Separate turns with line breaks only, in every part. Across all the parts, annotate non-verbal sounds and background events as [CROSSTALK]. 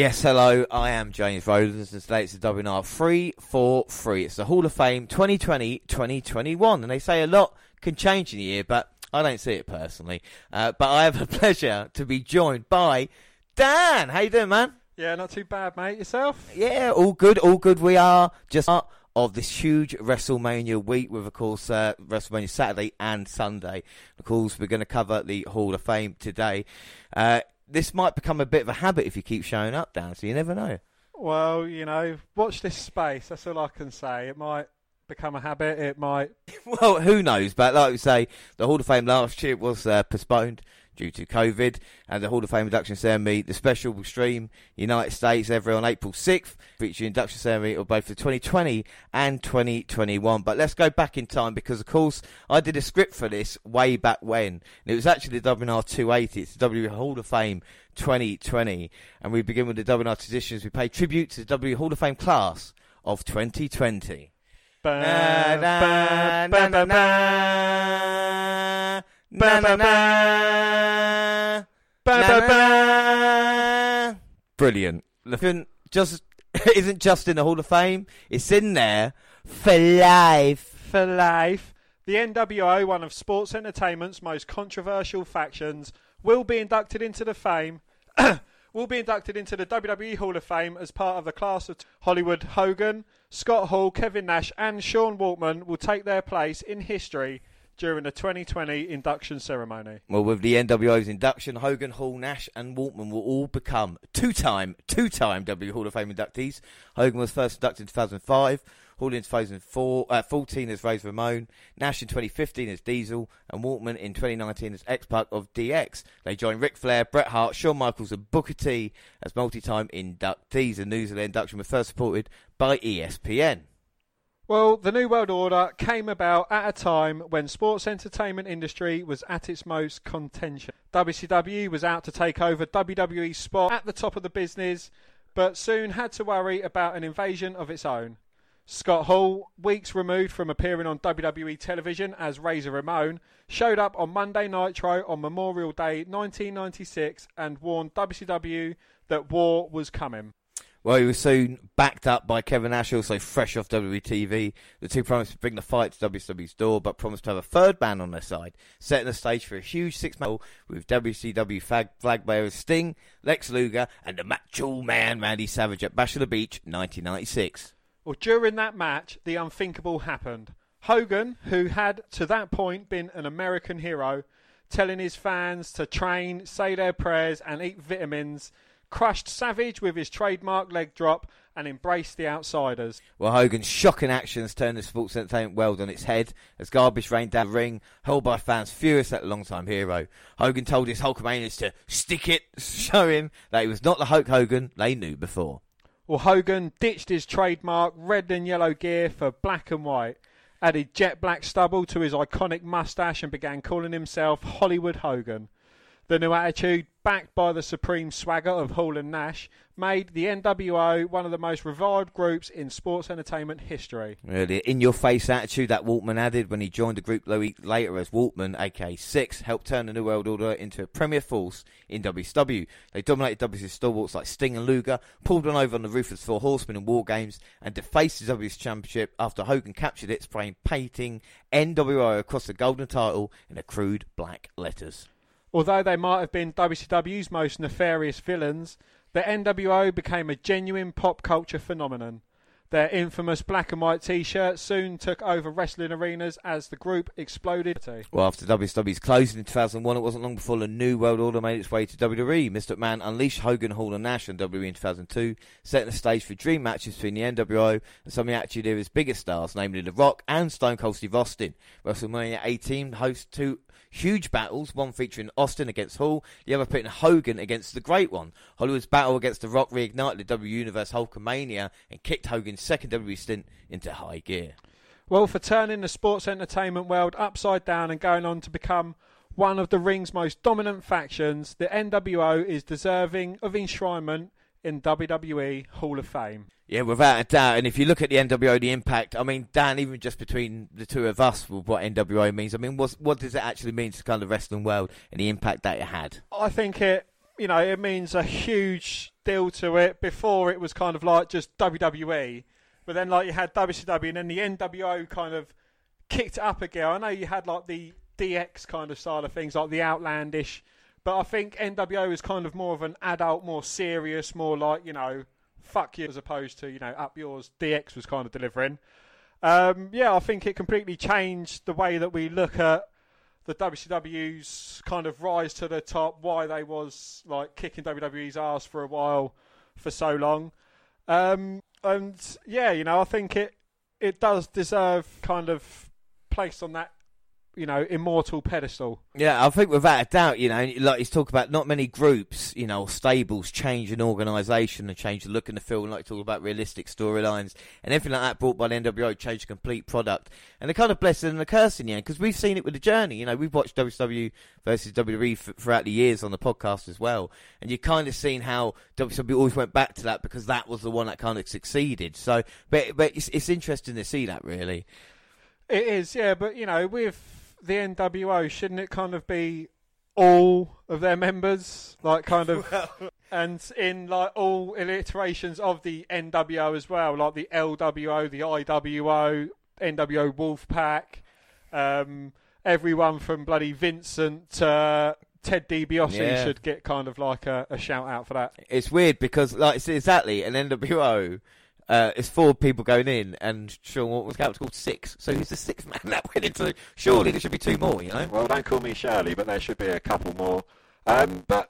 Yes, hello, I am James Rowlands and today it's the WNR 343. It's the Hall of Fame 2020-2021 and they say a lot can change in a year, but I don't see it personally. Uh, but I have the [LAUGHS] pleasure to be joined by Dan. How you doing, man?
Yeah, not too bad, mate. Yourself?
Yeah, all good, all good. We are just part of this huge WrestleMania week with, of course, uh, WrestleMania Saturday and Sunday. Of course, we're going to cover the Hall of Fame today. Uh, this might become a bit of a habit if you keep showing up, Dan. So you never know.
Well, you know, watch this space. That's all I can say. It might become a habit. It might. [LAUGHS]
well, who knows? But like we say, the Hall of Fame last year was uh, postponed due to COVID, and the Hall of Fame induction ceremony, the special will stream, United States, every on April 6th, featuring induction ceremony of both the 2020 and 2021. But let's go back in time because, of course, I did a script for this way back when, and it was actually the WNR 280. It's the W Hall of Fame 2020, and we begin with the WNR traditions. We pay tribute to the W Hall of Fame class of 2020. Ba, da, ba, ba, na na. Ba, ba, ba. Brilliant. Looking just [LAUGHS] isn't just in the Hall of Fame. It's in there for life.
For life. The NWO, one of sports entertainment's most controversial factions, will be inducted into the fame. [COUGHS] will be inducted into the WWE Hall of Fame as part of the class of Hollywood Hogan, Scott Hall, Kevin Nash, and Sean Waltman will take their place in history during the 2020 induction ceremony.
Well, with the NWO's induction, Hogan, Hall, Nash, and Waltman will all become two-time, two-time W Hall of Fame inductees. Hogan was first inducted in 2005. Hall in 2014 uh, as Razor Ramon, Nash in 2015 as Diesel, and Waltman in 2019 as X-Pac of DX. They joined Ric Flair, Bret Hart, Shawn Michaels, and Booker T as multi-time inductees. The news of their induction was first supported by ESPN.
Well, the New World Order came about at a time when sports entertainment industry was at its most contention. WCW was out to take over WWE's spot at the top of the business, but soon had to worry about an invasion of its own. Scott Hall, weeks removed from appearing on WWE television as Razor Ramon, showed up on Monday Nitro on Memorial Day 1996 and warned WCW that war was coming.
Well, he was soon backed up by Kevin Nash, also fresh off WWE. The two promised to bring the fight to WWE's door, but promised to have a third man on their side, setting the stage for a huge six-man with WCW flag, flag bearers Sting, Lex Luger, and the Macho Man Randy Savage at Bash of the Beach, 1996.
Well, during that match, the unthinkable happened. Hogan, who had to that point been an American hero, telling his fans to train, say their prayers, and eat vitamins crushed Savage with his trademark leg drop, and embraced the outsiders.
Well, Hogan's shocking actions turned the sports entertainment world on its head as garbage rained down the ring, held by fans furious at the long-time hero. Hogan told his Hulkamanians to stick it, [LAUGHS] show him that he was not the Hulk Hogan they knew before.
Well, Hogan ditched his trademark red and yellow gear for black and white, added jet black stubble to his iconic mustache, and began calling himself Hollywood Hogan. The new attitude, backed by the supreme swagger of Hall and Nash, made the NWO one of the most reviled groups in sports entertainment history.
Really, in your face attitude that Waltman added when he joined the group later as Waltman, aka Syxx, helped turn the New World Order into a premier force in WCW. They dominated WCW stalwarts like Sting and Luger, pulled one over on the roof of the Four Horsemen in War Games, and defaced the WCW Championship after Hogan captured it, spraying painting NWO across the golden title in the crude black letters.
Although they might have been WCW's most nefarious villains, the NWO became a genuine pop culture phenomenon. Their infamous black and white T-shirts soon took over wrestling arenas as the group exploded.
Well, after WWE's closing in 2001, it wasn't long before the New World Order made its way to WWE. Mr. McMahon unleashed Hogan, Hall, and Nash on WWE in 2002, setting the stage for dream matches between the NWO and some of the Attitude Era's biggest stars, namely The Rock and Stone Cold Steve Austin. WrestleMania 18 hosts two huge battles, one featuring Austin against Hall, the other pitting Hogan against the Great One. Hollywood's battle against The Rock reignited the W Universe Hulkamania and kicked Hogan's second WWE stint into high gear.
Well, for turning the sports entertainment world upside down and going on to become one of the ring's most dominant factions, the NWO is deserving of enshrinement in WWE Hall of Fame.
Yeah, without a doubt. And if you look at the NWO, the impact, I mean, Dan, even just between the two of us with what NWO means, I mean, what, what does it actually mean to kind of the wrestling world and the impact that it had?
I think it, you know, it means a huge deal to it. Before it was kind of like just WWE, but then like you had WCW and then the NWO kind of kicked it up again. I know you had like the DX kind of style of things, like the outlandish, but I think NWO is kind of more of an adult, more serious, more like you know, fuck you, as opposed to you know, up yours. DX was kind of delivering. Um, yeah, I think it completely changed the way that we look at the WCW's kind of rise to the top, why they was like kicking WWE's ass for a while, for so long, um, and yeah, you know, I think it it does deserve kind of placed on that you know, immortal pedestal.
Yeah, I think without a doubt, you know, like he's talking about not many groups, you know, stables change an organisation and change the look and the feel, and like talk about realistic storylines and everything like that brought by the NWO change a complete product. And the kind of blessing and the curse in the end, because we've seen it with the journey. You know, we've watched WWE versus WWE f- throughout the years on the podcast as well, and you've kind of seen how WWE always went back to that because that was the one that kind of succeeded. So, but but it's, it's interesting to see that really.
It is, yeah, but you know, with the NWO, shouldn't it kind of be all of their members, like kind of, [LAUGHS] well. and in like all iterations of the NWO as well, like the LWO, the IWO, NWO Wolfpack, um, everyone from bloody Vincent to Ted DiBiase yeah. should get kind of like a, a, shout out for that.
It's weird because like it's exactly an NWO uh, it's four people going in, and Sean What was called six. So he's the sixth man that went into. Surely there should be two more, you know.
Well, don't call me Shirley, but there should be a couple more. Um, but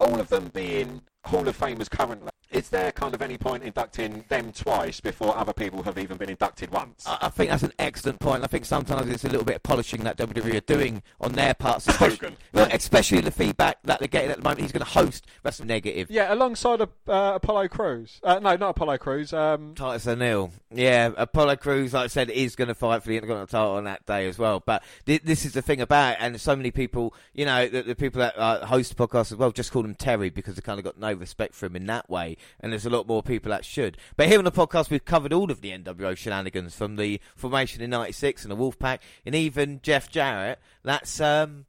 all of them being Hall of Famers currently, is there kind of any point inducting them twice before other people have even been inducted once?
I, I think that's an excellent point. I think sometimes it's a little bit of polishing that WWE are doing on their parts, [LAUGHS] especially, well, especially the feedback that they're getting at the moment. He's going to host Wrestle Negative.
Yeah, alongside uh, Apollo Crews. Uh, no, not Apollo Crews. Um...
Titus O'Neil. Yeah, Apollo Crews, like I said, is going to fight for the Intercontinental title on that day as well. But th- this is the thing about it, and so many people, you know, the, the people that uh, host the podcast as well just call him Terry because they kind of got no respect for him in that way. And there's a lot more people that should. But here on the podcast, we've covered all of the NWO shenanigans from the formation in '96 and the Wolfpack, and even Jeff Jarrett. That's um,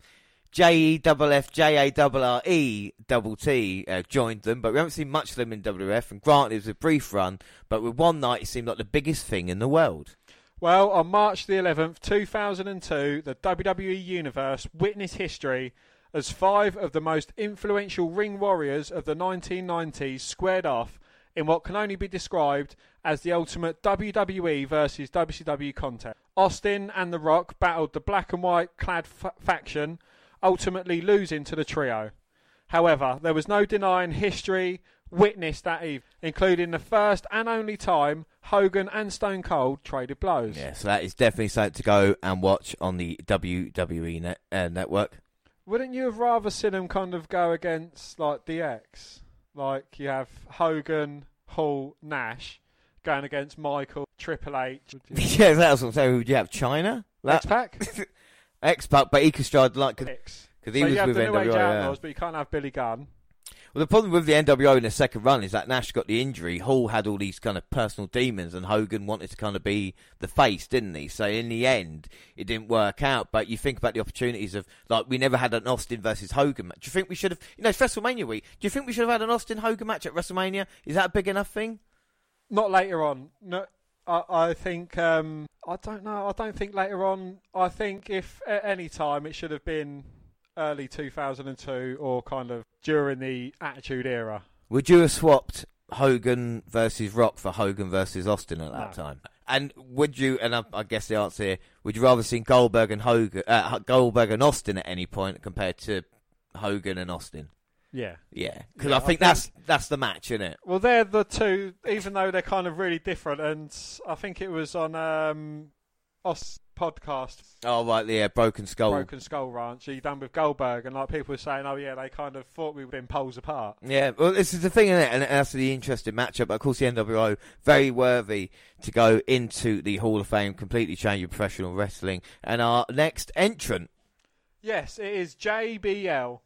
J E double F J A double R E double T uh, joined them, but we haven't seen much of them in WF. And granted, it was a brief run, but with one night, it seemed like the biggest thing in the world.
Well, on March the 11th, 2002, the WWE Universe witnessed history as five of the most influential ring warriors of the 1990s squared off in what can only be described as the ultimate WWE versus WCW contest. Austin and The Rock battled the black and white clad faction, ultimately losing to the trio. However, there was no denying history witnessed that evening, including the first and only time Hogan and Stone Cold traded blows.
Yeah, so that is definitely something to go and watch on the WWE net, uh, network.
Wouldn't you have rather seen him kind of go against like DX? Like you have Hogan, Hall, Nash going against Michael, Triple H. [LAUGHS]
yeah, that's what I'm saying. Would you have Chyna?
X Pac? [LAUGHS]
X Pac, but he could stride like because
he so was you have with the New Age Outlaws, but you can't have Billy Gunn.
Well, the problem with the NWO in the second run is that Nash got the injury. Hall had all these kind of personal demons, and Hogan wanted to kind of be the face, didn't he? So in the end, it didn't work out. But you think about the opportunities of like we never had an Austin versus Hogan match. Do you think we should have? You know, it's WrestleMania week. Do you think we should have had an Austin Hogan match at WrestleMania? Is that a big enough thing?
Not later on. No, I, I think um, I don't know. I don't think later on. I think if at any time it should have been early 2002 or kind of during the Attitude Era.
Would you have swapped Hogan versus Rock for Hogan versus Austin at that no. time? And would you? And I, I, guess the answer here: Would you rather seen Goldberg and Hogan, uh, Goldberg and Austin at any point compared to Hogan and Austin?
Yeah,
yeah, because yeah, I, think I, think that's that's the match, isn't it?
Well, they're the two, even though they're kind of really different. And I think it was on um, Os podcast.
Oh right, yeah, Broken Skull.
Broken Skull Ranch. You done with Goldberg, and like people were saying, oh yeah, they kind of thought we were being poles apart.
Yeah, well, this is the thing, isn't it? And that's the interesting matchup. But of course, the NWO very worthy to go into the Hall of Fame, completely change your professional wrestling. And our next entrant.
Yes, it is JBL,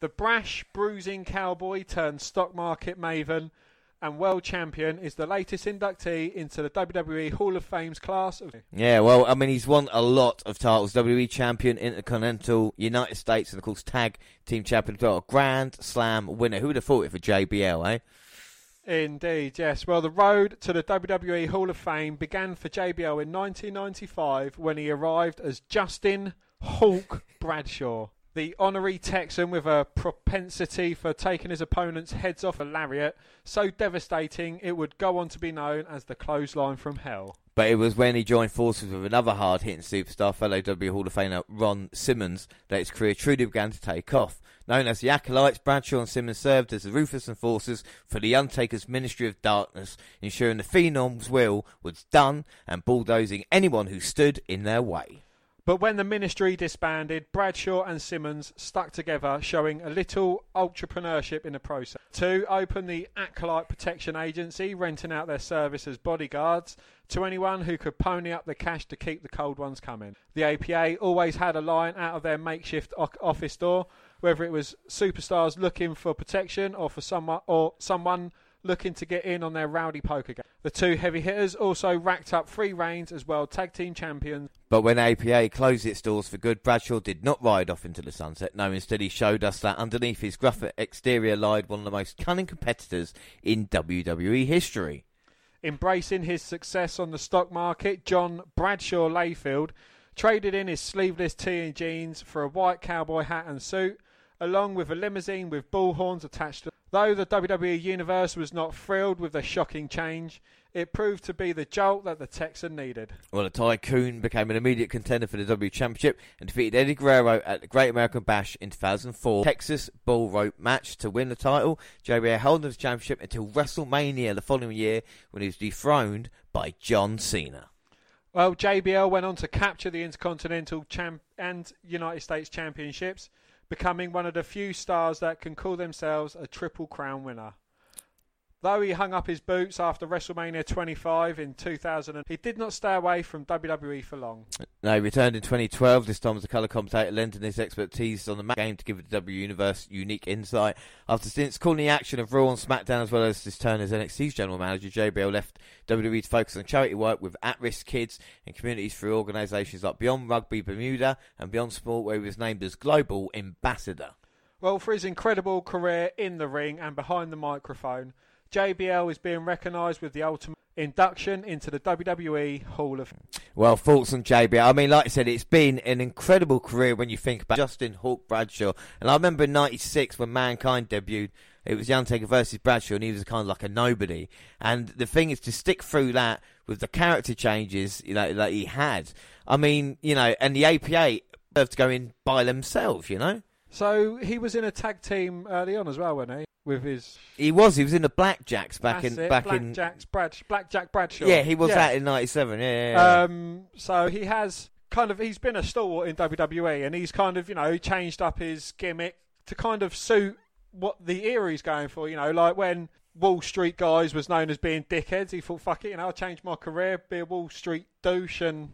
the brash, bruising cowboy turned stock market maven and world champion, is the latest inductee into the WWE Hall of Fame's class of.
Yeah, well, I mean, he's won a lot of titles: WWE champion, Intercontinental, United States, and of course, tag team champion. Well, Grand Slam winner. Who would have thought it for JBL, eh?
Indeed, yes. Well, the road to the WWE Hall of Fame began for JBL in 1995 when he arrived as Justin Hawk Bradshaw. The honorary Texan with a propensity for taking his opponent's heads off a lariat, so devastating it would go on to be known as the clothesline from hell.
But it was when he joined forces with another hard hitting superstar, fellow W Hall of Famer Ron Simmons, that his career truly began to take off. Known as the Acolytes, Bradshaw and Simmons served as the ruthless enforcers for the Undertaker's Ministry of Darkness, ensuring the Phenom's will was done and bulldozing anyone who stood in their way.
But when the ministry disbanded, Bradshaw and Simmons stuck together, showing a little entrepreneurship in the process. To open the Acolyte Protection Agency, renting out their service as bodyguards to anyone who could pony up the cash to keep the cold ones coming. The APA always had a line out of their makeshift office door, whether it was superstars looking for protection or for someone or someone looking to get in on their rowdy poker game. The two heavy hitters also racked up three reigns as world tag team champions.
But when APA closed its doors for good, Bradshaw did not ride off into the sunset. No, instead he showed us that underneath his gruff exterior lied one of the most cunning competitors in WWE history.
Embracing his success on the stock market, John Bradshaw Layfield traded in his sleeveless tee and jeans for a white cowboy hat and suit, along with a limousine with bullhorns attached to Though the WWE Universe was not thrilled with the shocking change, it proved to be the jolt that the Texan needed.
Well, the Tycoon became an immediate contender for the W Championship and defeated Eddie Guerrero at the Great American Bash in 2004 Texas Bull Rope match to win the title. JBL held the championship until WrestleMania the following year when he was dethroned by John Cena.
Well, JBL went on to capture the Intercontinental Champ and United States Championships becoming one of the few stars that can call themselves a Triple Crown winner. Though he hung up his boots after WrestleMania 25 in 2000, he did not stay away from WWE for long.
No, he returned in 2012, this time as a colour commentator, lending his expertise on the game to give the W Universe unique insight. After stints calling the action of Raw and SmackDown, as well as his turn as NXT's general manager, JBL left WWE to focus on charity work with at-risk kids and communities through organisations like Beyond Rugby Bermuda and Beyond Sport, where he was named as Global Ambassador.
Well, for his incredible career in the ring and behind the microphone, JBL is being recognised with the ultimate induction into the WWE Hall of
Well, thoughts on JBL. I mean, like I said, it's been an incredible career when you think about Justin Hawk Bradshaw. And I remember in 96 when Mankind debuted, it was The Undertaker versus Bradshaw, and he was kind of like a nobody. And the thing is to stick through that with the character changes you know, that he had. I mean, you know, and the APA have to go in by themselves, you know?
So he was in a tag team early on as well, wasn't he? With his
he was he was in the Blackjacks back
That's
in
it,
back
Blackjacks,
in
Brad, Blackjack Bradshaw.
yeah he was
Yeah.
that in '97 yeah, yeah, yeah.
Um, so he has kind of he's been a stalwart in WWE, and he's kind of you know changed up his gimmick to kind of suit what the era he's going for. You know, like when Wall Street guys was known as being dickheads, he thought, "Fuck it, you know, I'll change my career, be a Wall Street douche," and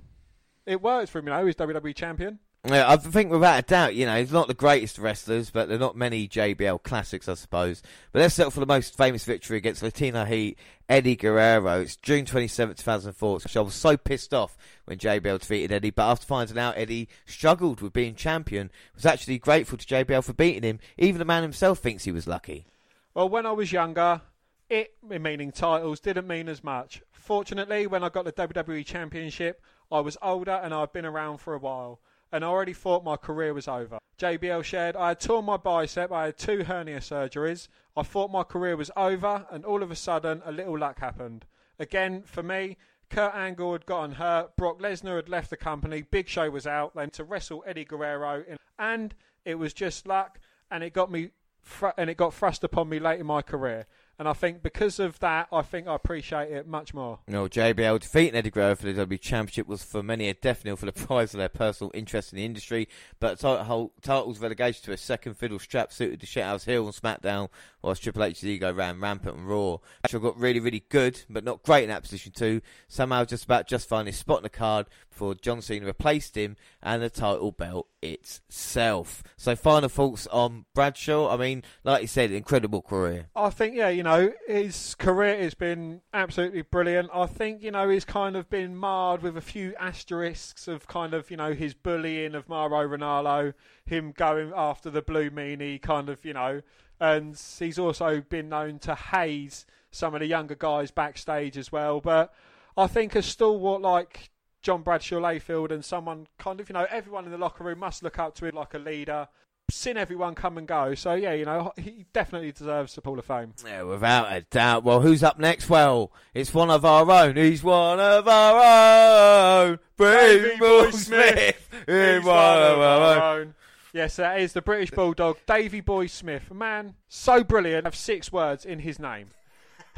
it worked for him. You know, he's WWE champion.
Yeah, I think without a doubt, you know, he's not the greatest wrestlers, but there are not many JBL classics, I suppose. But let's settle for the most famous victory against Latino Heat, Eddie Guerrero. It's June 27, 2004. I was so pissed off when JBL defeated Eddie, but after finding out Eddie struggled with being champion, was actually grateful to JBL for beating him. Even the man himself thinks he was lucky.
Well, when I was younger, it meaning titles didn't mean as much. Fortunately, when I got the WWE Championship, I was older and I'd been around for a while, and I already thought my career was over. JBL shared, I had torn my bicep, I had two hernia surgeries, I thought my career was over, and all of a sudden, a little luck happened. Again, for me, Kurt Angle had gotten hurt, Brock Lesnar had left the company, Big Show was out, then to wrestle Eddie Guerrero, in, and it was just luck, and it got me, fr- and it got thrust upon me late in my career. And I think because of that, I think I appreciate it much more.
Know, JBL defeating Eddie Guerrero for the W Championship was for many a death knell for the [LAUGHS] prize of their personal interest in the industry. But title, title's relegation to a second fiddle strap suited the Shithouse Hill on SmackDown, whilst Triple H's ego ran rampant and raw. Actually got really, really good, but not great in that position too. Somehow just about justifying his spot in the card before John Cena replaced him and the title belt itself. So, final thoughts on Bradshaw. I mean, like you said, incredible career.
I think, yeah, you know, his career has been absolutely brilliant. I think, you know, he's kind of been marred with a few asterisks of kind of, you know, his bullying of Mauro Ranallo, him going after the blue meanie, kind of, you know, and he's also been known to haze some of the younger guys backstage as well. But I think a stalwart like John Bradshaw Layfield and someone kind of, you know, everyone in the locker room must look up to him like a leader. Seen everyone come and go, so yeah, you know he definitely deserves the Hall of Fame.
Yeah, without a doubt. Well, who's up next? Well, it's one of our own. He's one of our own. Davy Boy Smith. He's [LAUGHS] one of our own.
Yes, that is the British Bulldog, Davy Boy Smith. A man so brilliant, have six words in his name.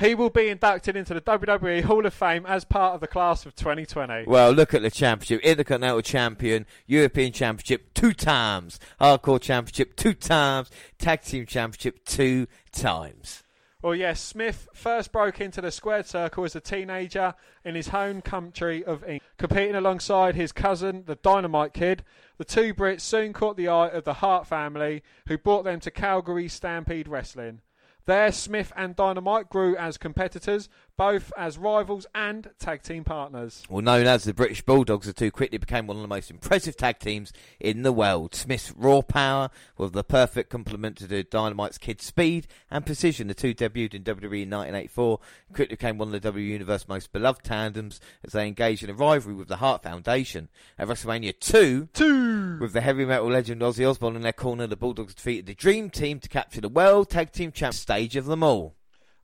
He will be inducted into the WWE Hall of Fame as part of the class of 2020.
Well, look at the championship. Intercontinental champion, European championship two times, Hardcore championship two times, Tag Team championship two times.
Well, yes, Smith first broke into the squared circle as a teenager in his home country of England, competing alongside his cousin, the Dynamite Kid. The two Brits soon caught the eye of the Hart family, who brought them to Calgary Stampede Wrestling. There, Smith and Dynamite grew as competitors, both as rivals and tag team partners.
Well, known as the British Bulldogs, the two quickly became one of the most impressive tag teams in the world. Smith's raw power was the perfect complement to the Dynamite's kid speed and precision. The two debuted in WWE in 1984 quickly became one of the WWE Universe's most beloved tandems as they engaged in a rivalry with the Hart Foundation. At WrestleMania 2,
Two.
with the heavy metal legend Ozzy Osbourne in their corner, the Bulldogs defeated the Dream Team to capture the World Tag Team Champ stage of them all.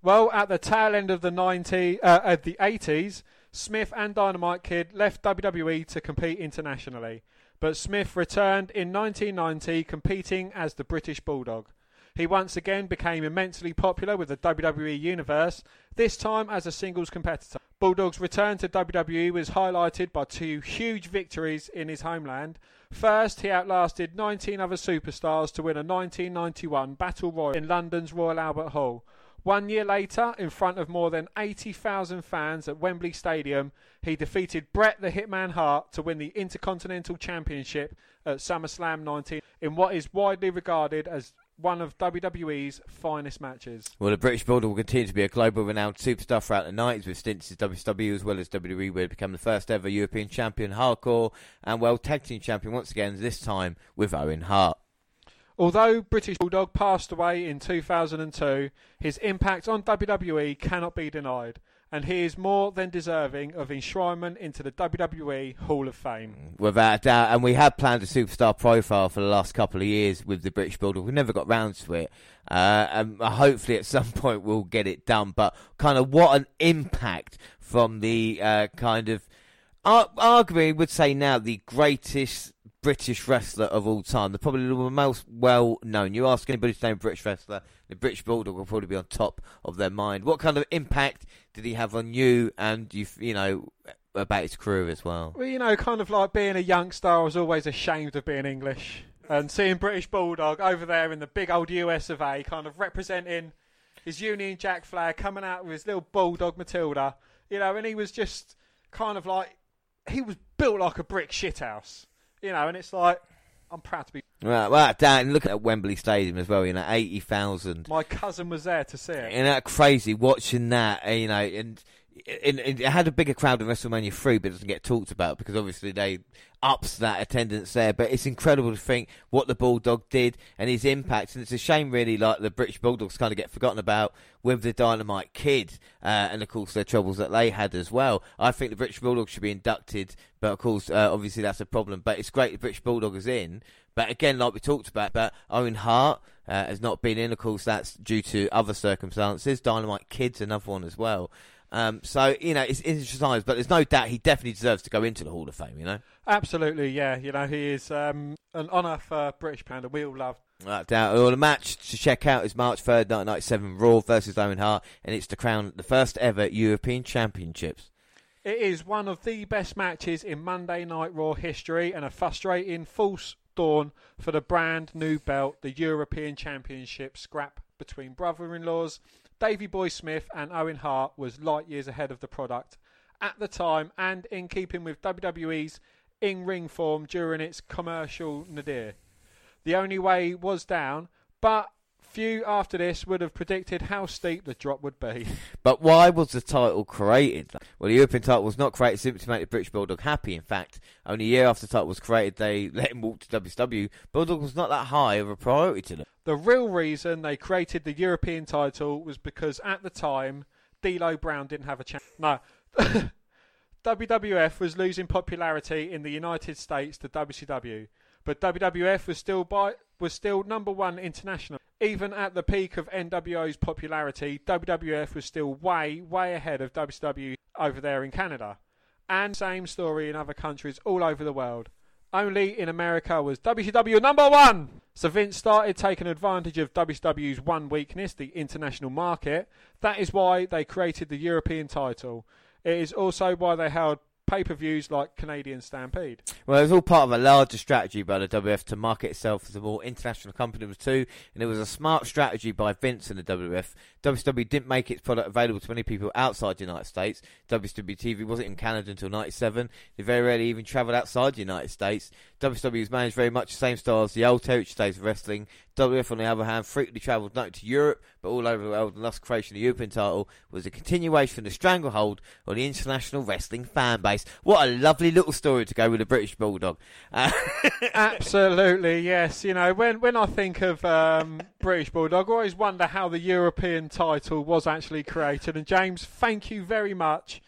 Well, at the tail end of the 90, uh, of the 80s, Smith and Dynamite Kid left WWE to compete internationally. But Smith returned in 1990 competing as the British Bulldog. He once again became immensely popular with the WWE Universe, this time as a singles competitor. Bulldog's return to WWE was highlighted by two huge victories in his homeland. First, he outlasted 19 other superstars to win a 1991 Battle Royal in London's Royal Albert Hall. One year later, in front of more than 80,000 fans at Wembley Stadium, he defeated Bret the Hitman Hart to win the Intercontinental Championship at SummerSlam 19 in what is widely regarded as one of WWE's finest matches.
Well, the British Bulldog will continue to be a global renowned superstar throughout the 90s with stints in WCW as well as WWE, where he became the first ever European champion, hardcore, and World Tag Team champion once again, this time with Owen Hart.
Although British Bulldog passed away in 2002, his impact on WWE cannot be denied, and he is more than deserving of enshrinement into the WWE Hall of Fame.
Without a doubt, and we had planned a superstar profile for the last couple of years with the British Bulldog. We never got round to it. Uh, and hopefully at some [LAUGHS] point we'll get it done. But kind of what an impact from the uh, kind of, ar- arguably, would say now the greatest British wrestler of all time. The probably the most well known. You ask anybody to name British wrestler, the British Bulldog will probably be on top of their mind. What kind of impact did he have on you and you? You know about his career as well.
Well, you know, kind of like being a youngster, I was always ashamed of being English. And seeing British Bulldog over there in the big old US of A, kind of representing his Union Jack flag, coming out with his little Bulldog Matilda, you know, and he was just kind of like, he was built like a brick shithouse, you know, and it's like, I'm proud to be.
Right, well, Dan, look at Wembley Stadium as well. You know, eighty thousand.
My cousin was there to see it.
Isn't that crazy watching that? You know, and, and it had a bigger crowd in WrestleMania three, but it doesn't get talked about because obviously they ups that attendance there. But it's incredible to think what the Bulldog did and his impact, and it's a shame really, like the British Bulldogs kind of get forgotten about with the Dynamite Kid, uh, and of course their troubles that they had as well. I think the British Bulldog should be inducted, but of course, uh, obviously that's a problem. But it's great the British Bulldog is in. But again, like we talked about, but Owen Hart uh, has not been in. Of course, that's due to other circumstances. Dynamite Kid's another one as well. Um, so you know, it's interesting times, but there's no doubt he definitely deserves to go into the Hall of Fame. You know,
Absolutely, yeah. You know, he is um, an honour for British Panda. We all love.
Doubt. Well, the match to check out is March third, 1997, Raw versus Owen Hart, and it's to crown the first ever European Championships.
It is one of the best matches in Monday Night Raw history and a frustrating false dawn for the brand new belt, the European Championship scrap between brother laws. Boy Smith and Owen Hart was light years ahead of the product at the time, and in keeping with WWE's in ring form during its commercial nadir. The only way was down, but few after this would have predicted how steep the drop would be. [LAUGHS]
But why was the title created? Well, the European title was not created simply to make the British Bulldog happy. In fact, only a year after the title was created, they [LAUGHS] let him walk to WCW. Bulldog was not that high of a priority to them.
The real reason they created the European title was because at the time, D'Lo Brown didn't have a chance. No. [LAUGHS] WWF was losing popularity in the United States to WCW, but WWF was still by, was still number one international. Even at the peak of NWO's popularity, WWF was still way, way ahead of WCW over there in Canada. And same story in other countries all over the world. Only in America was WCW number one. So Vince started taking advantage of WCW's one weakness, the international market. That is why they created the European title. It is also why they held pay per views like Canadian Stampede.
Well, it was all part of a larger strategy by the WWF to market itself as a more international company was too, and it was a smart strategy by Vince and the WWF. WCW didn't make its product available to many people outside the United States. WCW TV wasn't in Canada until '97. They very rarely even travelled outside the United States. WCW was managed very much the same style as the old territory days of wrestling. WF, on the other hand, frequently travelled not to Europe, but all over the world, and thus creation of the European title was a continuation of the stranglehold on the international wrestling fan base. What a lovely little story to go with the British Bulldog. Uh, [LAUGHS]
Absolutely, yes. You know, when when I think of um, British Bulldog, I always wonder how the European title was actually created. And James, thank you very much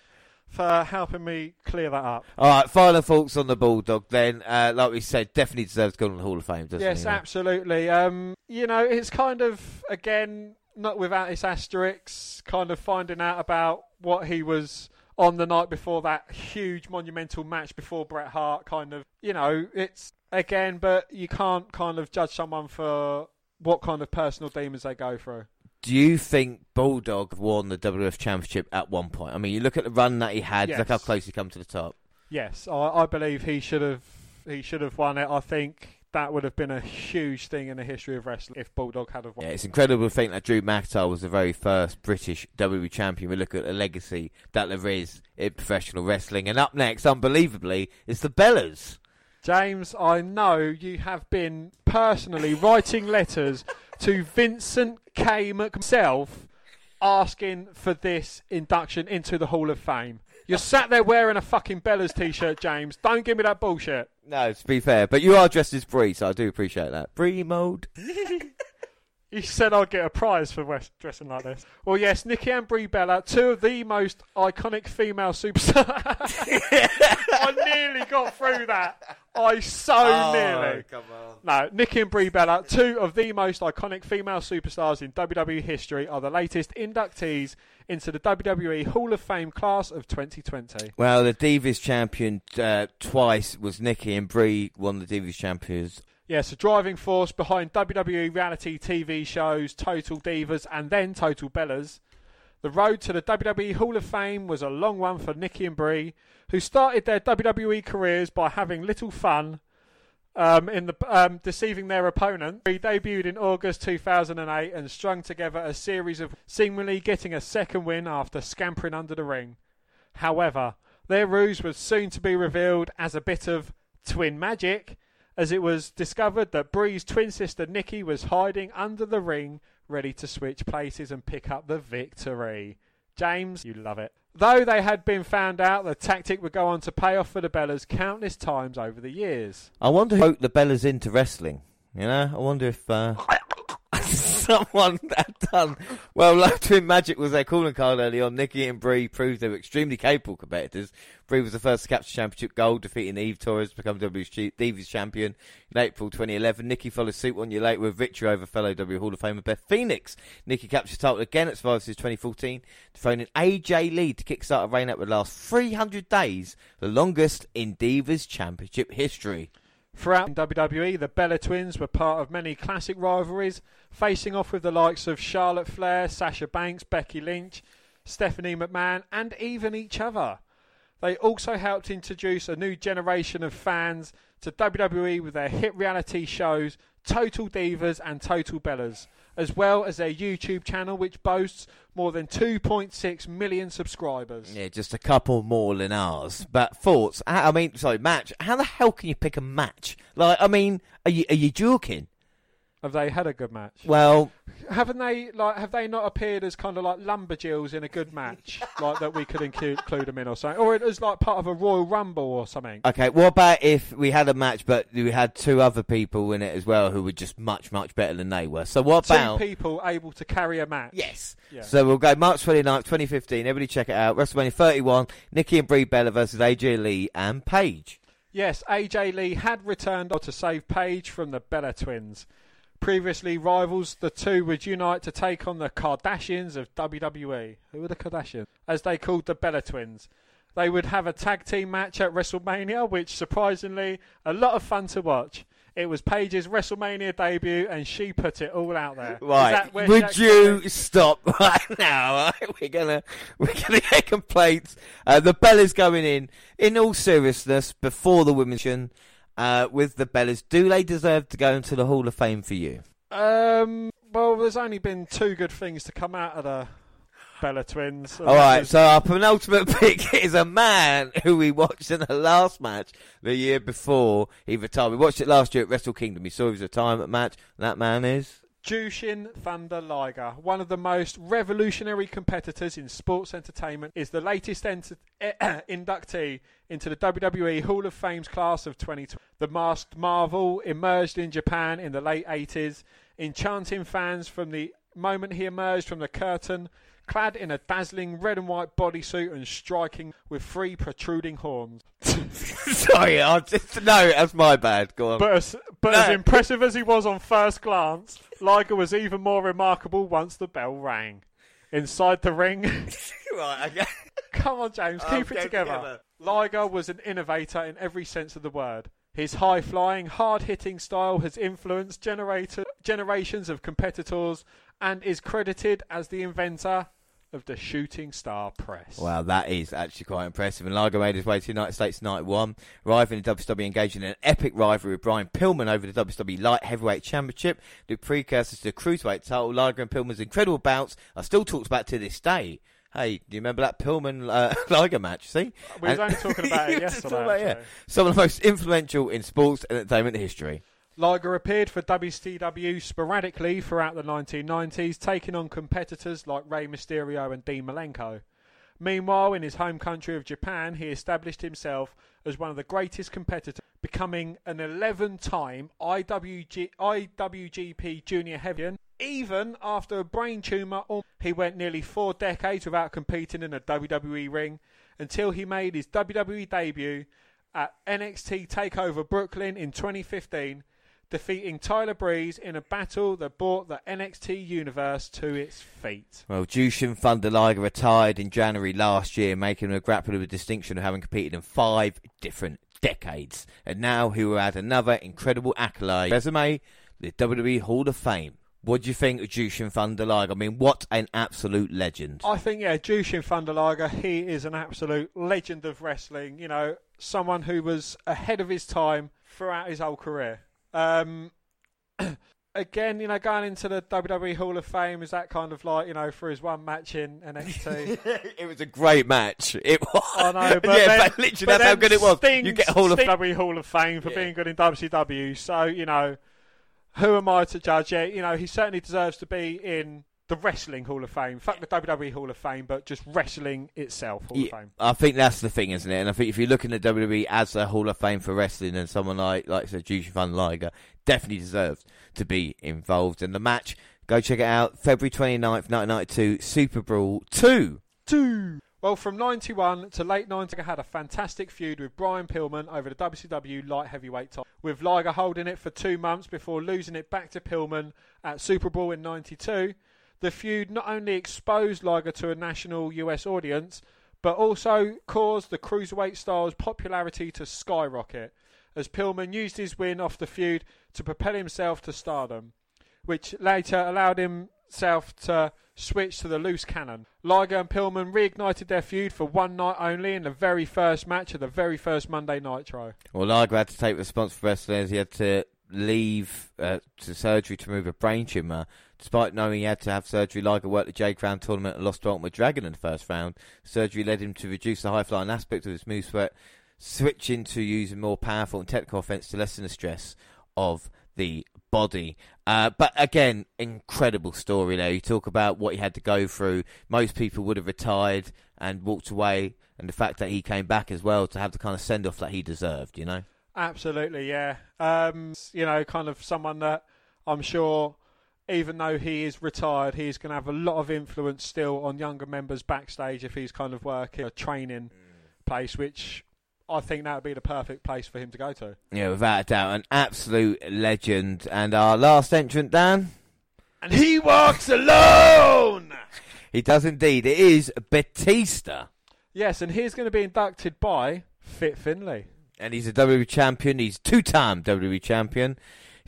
for helping me clear that up.
all right, final thoughts on the Bulldog then. Uh, like we said, definitely deserves to go on the Hall of Fame, doesn't
Yes,
he?
absolutely. Um, you know, it's kind of again not without its asterisks, kind of finding out about what he was on the night before that huge monumental match before Bret Hart. Kind of, you know, it's again, but you can't kind of judge someone for what kind of personal demons they go through.
Do you think Bulldog won the WWF Championship at one point? I mean, you look at the run that he had,
Yes.
look how close he come to the top.
Yes, I, I believe he should have he should have won it. I think that would have been a huge thing in the history of wrestling if Bulldog had have won.
Yeah, it's incredible to think that Drew McIntyre was the very first British WWE champion. We look at the legacy that there is in professional wrestling. And up next, unbelievably, is the Bellas.
James, I know you have been personally writing letters to Vincent K. McSelf asking for this induction into the Hall of Fame. You're sat there wearing a fucking Bellas t-shirt, James. Don't give me that bullshit.
No, to be fair, but you are dressed as Brie, so I do appreciate that. Brie mode. [LAUGHS]
You said I'd get a prize for west- dressing like this. Well, yes, Nikki and Brie Bella, two of the most iconic female superstars. [LAUGHS] I nearly got through that. I so nearly.
come on.
No, Nikki and Brie Bella, two of the most iconic female superstars in WWE history, are the latest inductees into the WWE Hall of Fame class of 2020.
Well, the Divas champion uh, twice was Nikki, and Brie won the Divas champions.
Yes, a driving force behind WWE reality TV shows Total Divas and then Total Bellas. The road to the WWE Hall of Fame was a long one for Nikki and Brie, who started their WWE careers by having little fun um, in the um, deceiving their opponent. Brie debuted in August 2008 and strung together a series of seemingly getting a second win after scampering under the ring. However, their ruse was soon to be revealed as a bit of twin magic, as it was discovered that Brie's twin sister Nikki was hiding under the ring, ready to switch places and pick up the victory. James, you love it. Though they had been found out, the tactic would go on to pay off for the Bellas countless times over the years.
I wonder who broke the Bellas into wrestling. You know, I wonder if uh, [LAUGHS] someone [LAUGHS] had done well. Magic was their calling card early on. Nikki and Brie proved they were extremely capable competitors. Brie was the first to capture championship gold, defeating Eve Torres to become WWE's Divas champion in April 2011. Nikki followed suit one year later with victory over fellow W Hall of Famer Beth Phoenix. Nikki captured title again at Survivor Series 2014, dethroning AJ Lee to kickstart a reign that would last 300 days, the longest in Divas championship history.
Throughout WWE, the Bella twins were part of many classic rivalries, facing off with the likes of Charlotte Flair, Sasha Banks, Becky Lynch, Stephanie McMahon, and even each other. They also helped introduce a new generation of fans to WWE with their hit reality shows Total Divas and Total Bellas, as well as their YouTube channel, which boasts more than 2.6 million subscribers.
Yeah, just a couple more than ours. But thoughts? I mean, sorry, match. How the hell can you pick a match? Like, I mean, are you are you joking?
Have they had a good match?
Well,
Haven't they like have they not appeared as kind of like lumberjills in a good match, [LAUGHS] like that we could include, include them in or something, or it was like part of a Royal Rumble or something?
okay. What about if we had a match, but we had two other people in it as well who were just much much better than they were? So what
Two
about?
people able to carry a match.
Yes.
Yeah.
So we'll go March 29th, 2015. Everybody check it out. WrestleMania 31. Nikki and Brie Bella versus AJ Lee and Paige.
Yes, AJ Lee had returned to save Paige from the Bella twins. Previously rivals, the two would unite to take on the Kardashians of WWE. Who were the Kardashians? As they called the Bella twins. They would have a tag team match at WrestleMania, which surprisingly, a lot of fun to watch. It was Paige's WrestleMania debut, and she put it all out there.
Right.
that where she
Would you stop [LAUGHS] right now? Right? We're gonna we're gonna get complaints. Uh, the Bellas going in. In all seriousness, before the women's show, uh, with the Bellas, do they deserve to go into the Hall of Fame for you?
Um. Well, there's only been two good things to come out of the Bella twins.
All
was-
so our penultimate [LAUGHS] pick is a man who we watched in the last match the year before he retired. We watched it last year at Wrestle Kingdom. We saw his retirement match. That man is
Jushin Thunder Liger, one of the most revolutionary competitors in sports entertainment, is the latest [CLEARS THROAT] inductee into the WWE Hall of Fame's class of 2020. The masked Marvel emerged in Japan in the late 80s, enchanting fans from the moment he emerged from the curtain, clad in a dazzling red and white bodysuit and striking with three protruding horns. [LAUGHS]
sorry. I just no, that's my bad. Go on.
But as, but as impressive as he was on first glance, Liger was even more remarkable once the bell rang. Inside the ring, [LAUGHS]
right, okay.
come on, James, keep it together.
together.
Liger was an innovator in every sense of the word. His high flying, hard hitting style has influenced generator, generations of competitors and is credited as the inventor of the shooting star press.
Wow, that is actually quite impressive. And Liger made his way to the United States night one, arriving in WWE, engaging in an epic rivalry with Brian Pillman over the WWE Light Heavyweight Championship, the precursor to the Cruiserweight title. Liger and Pillman's incredible bouts are still talked about to this day. Hey, do you remember that Pillman uh, [LAUGHS] Liger match? See,
We
And-
only talking about it [LAUGHS]
were
yesterday,
about
actually.
Some of the most influential in sports and entertainment history.
Liger appeared for WCW sporadically throughout the 1990s, taking on competitors like Rey Mysterio and Dean Malenko. Meanwhile, in his home country of Japan, he established himself as one of the greatest competitors, becoming an 11 time IWG, IWGP Junior Heavyweight. Even after a brain tumour, he went nearly four decades without competing in a WWE ring until he made his WWE debut at NXT TakeOver Brooklyn in 2015, defeating Tyler Breeze in a battle that brought the NXT universe to its feet.
Well, Jushin Thunder Liger retired in January last year, making him a grappler with the distinction of having competed in five different decades. And now he will add another incredible accolade resume, the WWE Hall of Fame. What do you think of Jushin Thunder Liger? I mean, what an absolute legend.
I think, yeah, Jushin Thunder Liger, he is an absolute legend of wrestling. You know, someone who was ahead of his time throughout his whole career. Um, [CLEARS THROAT] again, you know, going into the WWE Hall of Fame is that kind of like, you know, for his one match in NXT. [LAUGHS]
it was a great match. It was.
I know, [LAUGHS] but
yeah,
then,
but literally,
but
that's how good it was.
Sting,
you get Hall of
Sting WWE Hall of Fame for
Yeah.
being good in WCW. So you know, who am I to judge? Yeah, you know, he certainly deserves to be in the Wrestling Hall of Fame. Fuck the WWE Hall of Fame, but just wrestling itself Hall of Fame.
I think that's the thing, isn't it? And I think if you're looking at WWE as a Hall of Fame for wrestling, and someone like like said, Jushin Van Liger definitely deserves to be involved in the match. Go check it out, February 29th, 1992, Super Brawl 2.
Two. Well, from 91 to late 90, I had a fantastic feud with Brian Pillman over the WCW light heavyweight title, with Liger holding it for two months before losing it back to Pillman at Super Brawl in 92. The feud not only exposed Liger to a national US audience, but also caused the cruiserweight style's popularity to skyrocket, as Pillman used his win off the feud to propel himself to stardom which later allowed himself to switch to the loose cannon. Liger and Pillman reignited their feud for one night only in the very first match of the very first Monday Nitro.
Well, Liger had to take responsibility for as he had to leave uh, to surgery to remove a brain tumor, despite knowing he had to have surgery. Liger worked the J Crown tournament and lost to Ultimate Dragon in the first round. Surgery led him to reduce the high flying aspect of his move switching to using more powerful and technical offense to lessen the stress of the body. Uh, but again, incredible story there. You talk about what he had to go through. Most people would have retired and walked away, and the fact that he came back as well to have the kind of send off that he deserved, you know?
Absolutely, yeah. Um, you know, kind of someone that I'm sure, even though he is retired, he's going to have a lot of influence still on younger members backstage if he's kind of working a training mm. place, which I think that would be the perfect place for him to go to.
Yeah, without a doubt, an absolute legend. And our last entrant, Dan?
And he walks alone!
He does indeed. It is Batista.
Yes, and he's going to be inducted by Fit Finlay.
And he's a WWE champion. He's two-time WWE champion.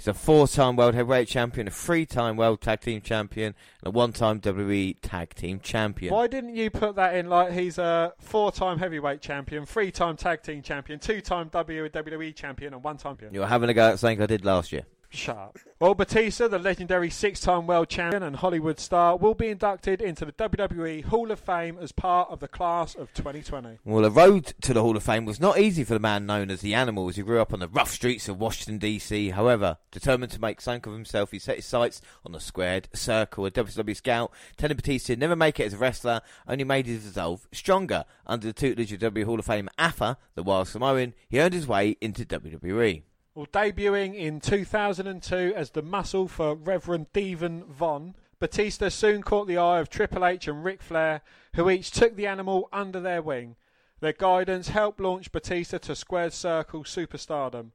He's a four-time World Heavyweight champion, a three-time World Tag Team champion, and a one-time WWE Tag Team champion.
Why didn't you put that in like he's a four-time heavyweight champion, three-time tag team champion, two-time WWE champion, and one-time champion?
You're having a go at something I did last year.
Shut up. Well, Batista, the legendary six-time world champion and Hollywood star, will be inducted into the WWE Hall of Fame as part of the class of 2020.
Well, the road to the Hall of Fame was not easy for the man known as the Animal, as he grew up on the rough streets of Washington D.C. However, determined to make something of himself, he set his sights on the squared circle. A WWE scout, telling Batista never make it as a wrestler, only made his resolve stronger. Under the tutelage of WWE Hall of Fame Afa, the Wild Samoan, he earned his way into WWE.
Well, debuting in 2002 as the muscle for Reverend Devon Von, Batista soon caught the eye of Triple H and Ric Flair, who each took the animal under their wing. Their guidance helped launch Batista to squared circle superstardom.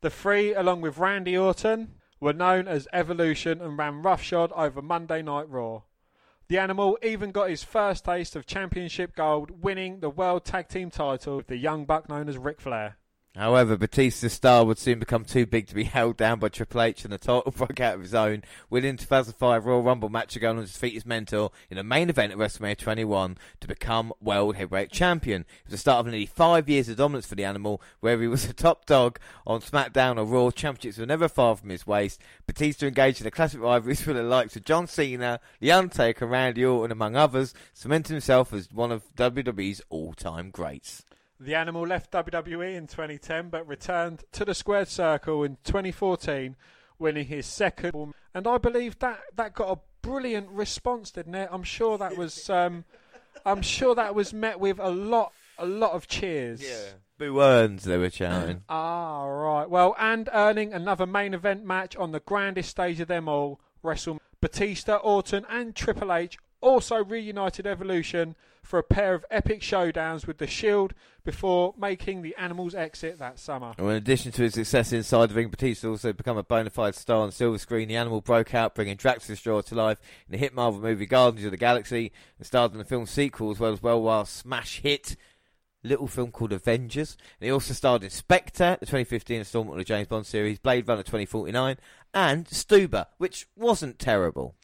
The three, along with Randy Orton, were known as Evolution and ran roughshod over Monday Night Raw. The animal even got his first taste of championship gold, winning the World Tag Team title with the young buck known as Ric Flair.
However, Batista's star would soon become too big to be [LAUGHS] held down by Triple H, and the title broke out of his own. Winning 2005 Royal Rumble match to go on to defeat his mentor in the main event at WrestleMania 21 to become World Heavyweight Champion. It was the start of nearly five years of dominance for the animal, where he was [LAUGHS] a top dog on SmackDown or Raw. Championships were never far from his waist. Batista engaged in a classic rivalry with the likes of John Cena, The Undertaker, Randy Orton, among others, cementing himself as one of WWE's all-time greats.
The animal left WWE in 2010 but returned to the squared circle in 2014, winning his second. And I believe that, that got a brilliant response, didn't it? I'm sure that was um, I'm sure that was met with a lot a lot of cheers. Yeah.
Boo Earns, they were shouting.
Ah, right. Well, and earning another main event match on the grandest stage of them all, WrestleMania. Batista, Orton, and Triple H also reunited Evolution for a pair of epic showdowns with the Shield before making the Animals exit that summer.
Well, in addition to his success inside the ring, Batista also become a bona fide star on silver screen. The animal broke out, bringing Drax the Destroyer to life in the hit Marvel movie Guardians of the Galaxy, and starred in the film sequel as well as well while smash hit little film called Avengers. And he also starred in Spectre, the 2015 installment of the James Bond series, Blade Runner 2049, and Stuber, which wasn't terrible.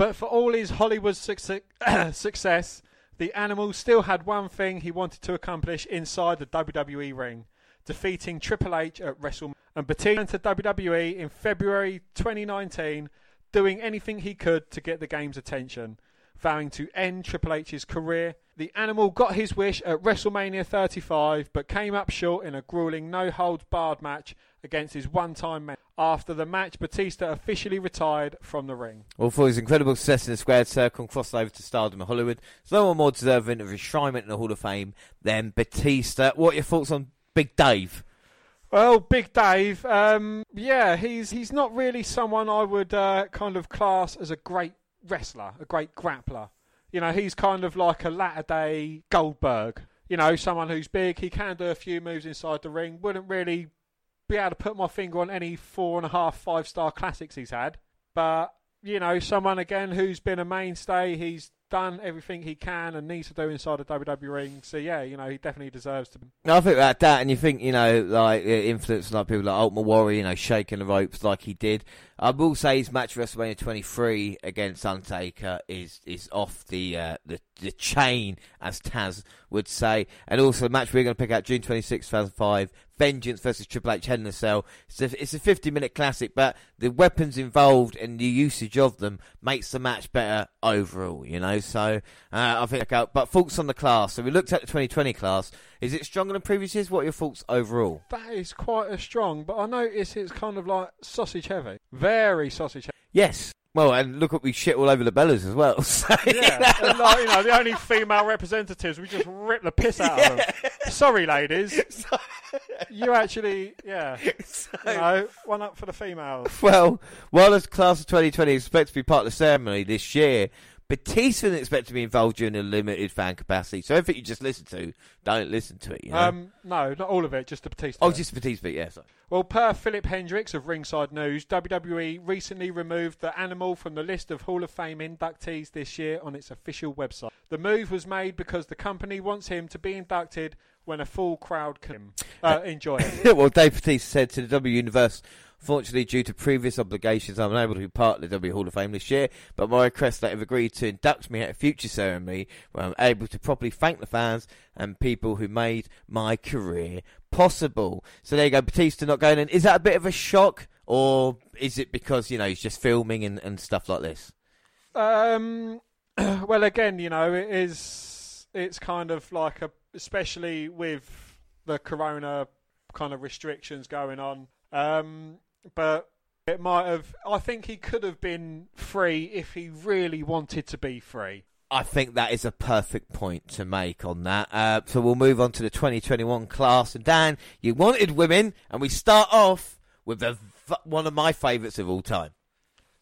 But for all his Hollywood [CLEARS THROAT] success, the animal still had one thing he wanted to accomplish inside the WWE ring defeating Triple H at WrestleMania. And Batista to WWE in February 2019, doing anything he could to get the game's attention, vowing to end Triple H's career. The animal got his wish at WrestleMania 35, but came up short in a grueling no holds barred match against his one time man. After the match, Batista officially retired from the ring.
Well, for his incredible success in the squared circle and crossed over to stardom in Hollywood, there's no one more deserving of enshrinement in the Hall of Fame than Batista. What are your thoughts on Big Dave?
Well, Big Dave, um, yeah, he's he's not really someone I would uh, kind of class as a great wrestler, a great grappler. You know, he's kind of like a latter day Goldberg. You know, someone who's big, he can do a few moves inside the ring, wouldn't really be able to put my finger on any four and a half, five star classics he's had. But, you know, someone again who's been a mainstay, he's done everything he can and needs to do inside the WWE ring. So, yeah, you know, he definitely deserves to.
No, I think about that, and you think, you know, like influence like people like Ultimate Warrior, you know, shaking the ropes like he did. I will say his match WrestleMania 23 against Undertaker is is off the uh, the the chain, as Taz would say. And also the match we're going to pick out June 26, 2005, Vengeance versus Triple H Hell in a Cell. It's a, it's a 50 minute classic, but the weapons involved and the usage of them makes the match better overall, you know. So uh, I think, but thoughts on the class. So we looked at the 2020 class. Is it stronger than previous years? What are your thoughts overall?
That is quite a strong, but I notice it's kind of like sausage heavy. Very sausage heavy.
Yes. Well, and look what we shit all over the Bellas as well. [LAUGHS] So,
Yeah, and like, you know, the only female representatives, we just rip the piss out of them. Sorry, ladies. [LAUGHS] You actually, yeah. You know, one up for the females.
Well, while the class of 2020 is expected to be part of the ceremony this year, Batista isn't expected to be involved during a limited fan capacity. So everything you just listen to, don't listen to it. You know?
Um, no, not all of it, just the Batista.
oh,
bit.
just Batista, but yeah. Sorry.
Well, per Philip Hendricks of Ringside News, WWE recently removed the animal from the list of Hall of Fame inductees this year on its official website. The move was made because the company wants him to be inducted when a full crowd can uh, [LAUGHS] enjoy it.
well, Dave Batista said to the W Universe, Fortunately, due to previous obligations, I'm unable to be part of the W Hall of Fame this year, but my request that have agreed to induct me at a future ceremony where I'm able to properly thank the fans and people who made my career possible. So there you go, Batista not going in. Is that a bit of a shock, or is it because, you know, he's just filming and, and stuff like this?
Um, [CLEARS THROAT] well, again, you know, it is. It's kind of like a, especially with the corona kind of restrictions going on. Um, but it might have. I think he could have been free if he really wanted to be free.
I think that is a perfect point to make on that. Uh, so we'll move on to the 2021 class. And Dan, you wanted women, and we start off with the, one of my favourites of all time.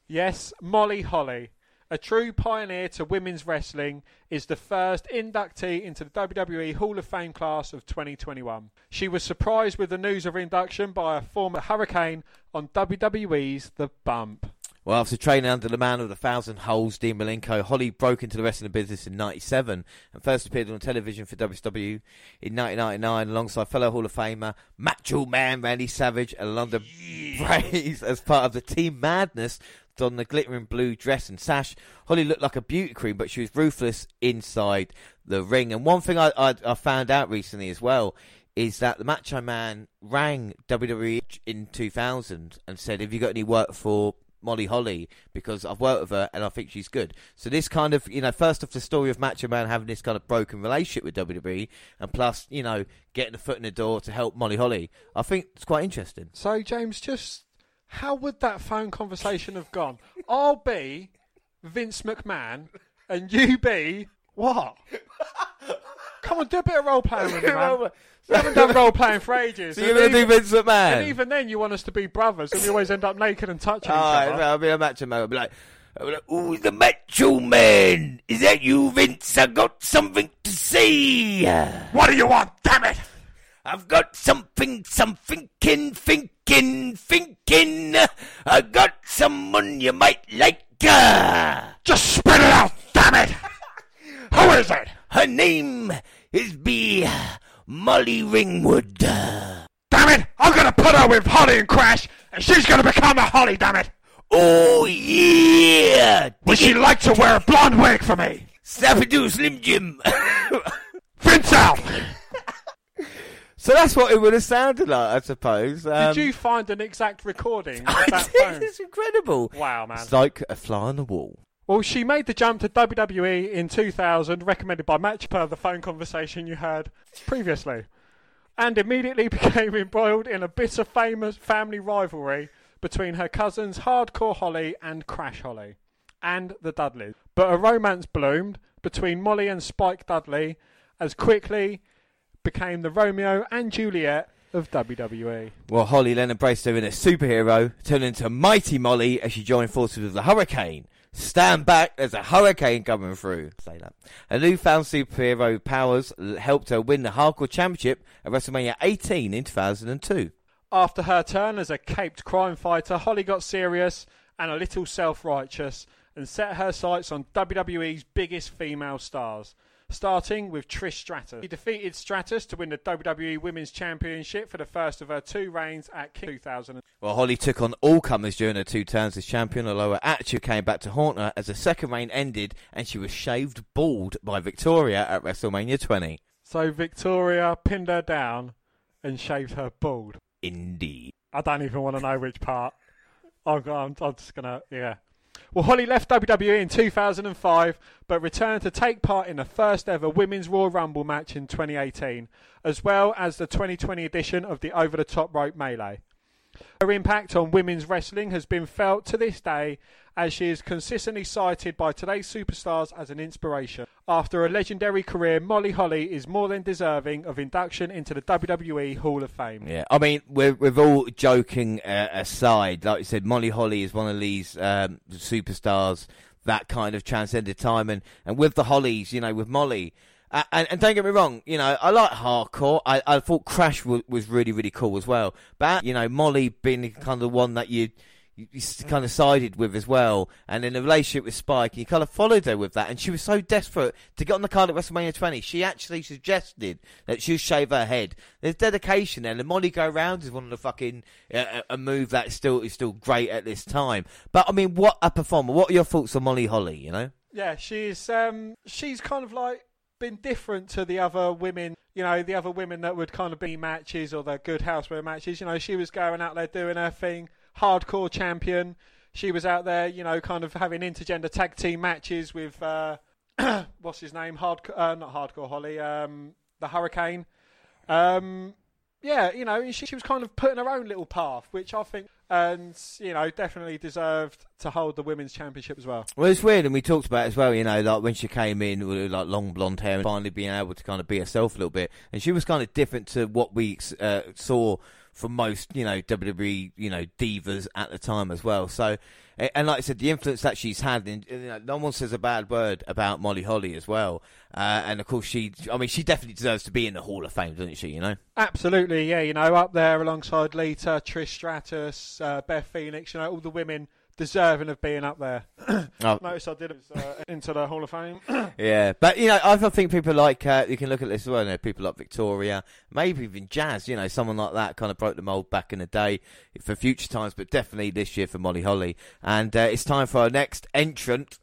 Yes, Molly Holly, a true pioneer to women's wrestling, is the first inductee into the WWE Hall of Fame class of 2021. She was surprised with the news of her induction by a former Hurricane on WWE's The Bump.
Well, after training under the man of the thousand holes, Dean Malenko, Holly broke into the wrestling business in 97 and first appeared on television for WCW in 1999 alongside fellow Hall of Famer Macho Man Randy Savage and London Braves as part of the Team Madness on the glittering blue dress and sash. Holly looked like a beauty queen, but she was ruthless inside the ring. And one thing I, I, I found out recently as well is that the Macho Man rang WWE in 2000 and said, "Have you got any work for Molly Holly because I've worked with her and I think she's good. So this kind of, you know, first off the story of Macho Man having this kind of broken relationship with WWE and plus, you know, getting a foot in the door to help Molly Holly, I think it's quite interesting.
So, James, just how would that phone conversation have gone? I'll be Vince McMahon and you be what? Come on, do a bit of role playing with me, man. We haven't done role playing for ages.
So you're going to do
even-
Vince McMahon?
And even then, you want us to be brothers, and we always end up naked and touching each
Alright,
other.
I'll be a Macho Man. I'll be like, I'll be like, Who's the Macho Man? Is that you, Vince? I've got something to say.
What do you want, damn it?
I've got something, something, thinking, thinking, thinking. I got someone you might like. Uh,
Just spit it out, damn it! Who is it?
her name is B. Molly Ringwood.
Damn it! I'm gonna put her with Holly and Crash, and she's gonna become a Holly, damn it!
Oh yeah!
Would she like to wear a blonde wig for me?
Snappy-Doo Slim Jim.
Vince out!
So that's what it would have sounded like, I suppose. Um,
Did you find an exact recording [LAUGHS] of
I
that
did.
phone?
It's incredible.
Wow, man.
It's like a fly on the wall.
Well, she made the jump to WWE in 2000, recommended by Match per the phone conversation you heard previously, and immediately [LAUGHS] became embroiled in a bitter famous family rivalry between her cousins Hardcore Holly and Crash Holly, and the Dudleys. But a romance bloomed between Molly and Spike Dudley as quickly became the Romeo and Juliet of. WWE.
Well, Holly then embraced her in a superhero, turned into Mighty Molly as she joined forces with the Hurricane. Stand back, there's a hurricane coming through. Say that. Her newfound superhero powers helped her win the Hardcore Championship at WrestleMania 18 in 2002.
After her turn as a caped crime fighter, Holly got serious and a little self righteous and set her sights on WWE's biggest female stars. Starting with Trish Stratus. He defeated Stratus to win the WWE Women's Championship for the first of her two reigns at King 2000.
Well, Holly took on all comers during her two turns as champion, although her attitude came back to haunt her as the second reign ended and she was shaved bald by Victoria at WrestleMania 20.
So Victoria pinned her down and shaved her bald.
Indeed.
I don't even want to know which part. I'm, I'm, I'm just gonna, yeah. Well, Holly left WWE in 2005, but returned to take part in the first ever Women's Royal Rumble match in 2018, as well as the 2020 edition of the Over the Top Rope Melee. Her impact on women's wrestling has been felt to this day as she is consistently cited by today's superstars as an inspiration. After a legendary career, Molly Holly is more than deserving of induction into the WWE Hall of Fame.
Yeah, I mean, we're, we're all joking uh, aside. Like you said, Molly Holly is one of these um, superstars that kind of transcended time. And, and with the Hollies, you know, with Molly, uh, and, and, don't get me wrong, you know, I like hardcore. I, I thought Crash w- was really, really cool as well. But, you know, Molly being kind of the one that you, you, kind of sided with as well. And in a relationship with Spike, you kind of followed her with that. And she was so desperate to get on the card at WrestleMania 20. She actually suggested that she shave her head. There's dedication there. And the Molly go round is one of the fucking, uh, a move that still, is still great at this time. But, I mean, what a performer. What are your thoughts on Molly Holly, you know?
Yeah, she's, um, she's kind of like, been different to the other women, you know, the other women that would kind of be matches or the good houseware matches. You know, she was going out there doing her thing, hardcore champion. She was out there, you know, kind of having intergender tag team matches with uh, [CLEARS THROAT] what's his name, hard, uh, not hardcore Holly, um, the Hurricane. Um, yeah, you know, she, she was kind of putting her own little path, which I think and you know definitely deserved to hold the women's championship as well.
Well, it's weird, and we talked about it as well. You know, like when she came in with like long blonde hair and finally being able to kind of be herself a little bit, and she was kind of different to what we uh, saw from most, you know, WWE, you know, divas at the time as well. So, and like I said, the influence that she's had, you know, no one says a bad word about Molly Holly as well. Uh, and of course, she, I mean, she definitely deserves to be in the Hall of Fame, doesn't she? You know,
absolutely, yeah. You know, up there alongside Lita, Trish Stratus, uh, Beth Phoenix, you know, all the women deserving of being up there. [COUGHS] oh. Notice I did it uh, [COUGHS] into the Hall of Fame. [COUGHS]
yeah, but you know, I think people like uh, you can look at this as well. You know, people like Victoria, maybe even Jazz. You know, someone like that kind of broke the mold back in the day for future times, but definitely this year for Molly Holly. And uh, it's time for our next entrant.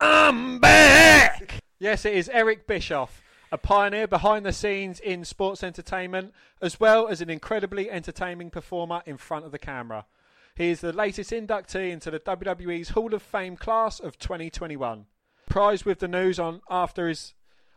I'm back.
Yes, it is Eric Bischoff a pioneer behind the scenes in sports entertainment, as well as an incredibly entertaining performer in front of the camera. He is the latest inductee into the WWE's Hall of Fame class of 2021. Prize with the news on after his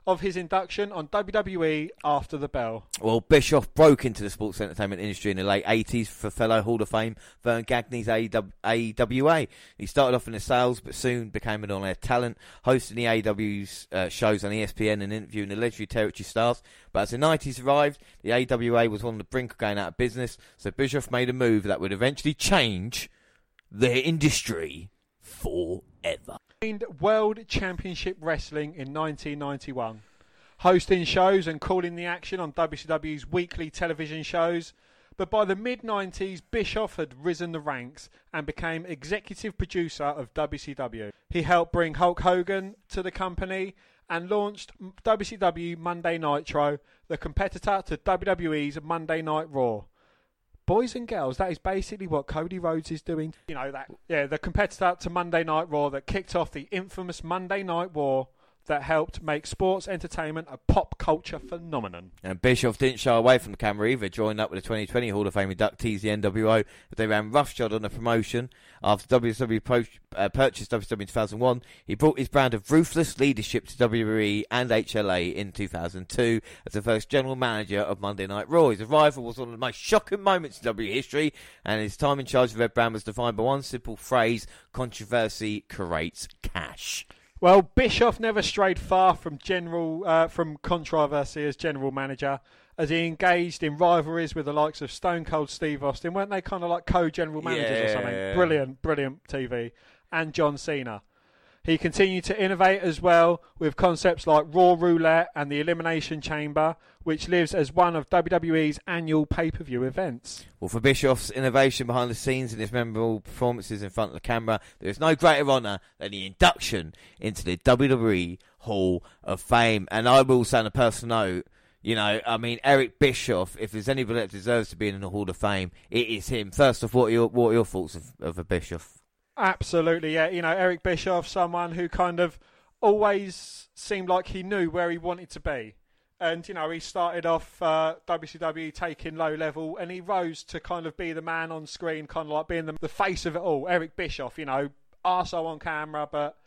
of his induction on WWE after the bell.
Well, Bischoff broke into the sports entertainment industry in the late 80s for fellow Hall of Fame Verne Gagne's AWA. He started off in the sales, but soon became an on-air talent, hosting the AW's uh, shows on ESPN and interviewing the legendary territory stars. But as the 90s arrived, the AWA was on the brink of going out of business, so Bischoff made a move that would eventually change the industry forever.
World Championship Wrestling in 1991, hosting shows and calling the action on WCW's weekly television shows. But by the mid 90s, Bischoff had risen the ranks and became executive producer of WCW. He helped bring Hulk Hogan to the company and launched WCW Monday Nitro, the competitor to WWE's Monday Night Raw boys and girls, that is basically what Cody Rhodes is doing. You know that, yeah, the competitor to Monday Night Raw that kicked off the infamous Monday Night War that helped make sports entertainment a pop culture phenomenon.
And Bischoff didn't shy away from the camera either, joined up with the 2020 Hall of Fame inductees, the NWO. They ran roughshod on the promotion. After WWE pro- uh, purchased WWE in 2001, he brought his brand of ruthless leadership to WWE and HLA in 2002 as the first general manager of Monday Night Raw. His arrival was one of the most shocking moments in WWE history, and his time in charge of Red Brand was defined by one simple phrase controversy creates cash.
Well, Bischoff never strayed far from general uh, from controversy as general manager, as he engaged in rivalries with the likes of Stone Cold Steve Austin. weren't they kind of like co-general managers yeah. or something? Brilliant, brilliant TV. And John Cena. He continued to innovate as well with concepts like Raw Roulette and the Elimination Chamber, which lives as one of WWE's annual pay per view events.
Well, for Bischoff's innovation behind the scenes and his memorable performances in front of the camera, there is no greater honour than the induction into the WWE Hall of Fame. And I will say on a personal note, you know, I mean, Eric Bischoff, if there's anybody that deserves to be in the Hall of Fame, it is him. First off, what are your, what are your thoughts of, of a Bischoff?
Absolutely, yeah. You know, Eric Bischoff, someone who kind of always seemed like he knew where he wanted to be. And, you know, he started off uh, WCW taking low level and he rose to kind of be the man on screen, kind of like being the, the face of it all. Eric Bischoff, you know, arsehole on camera, but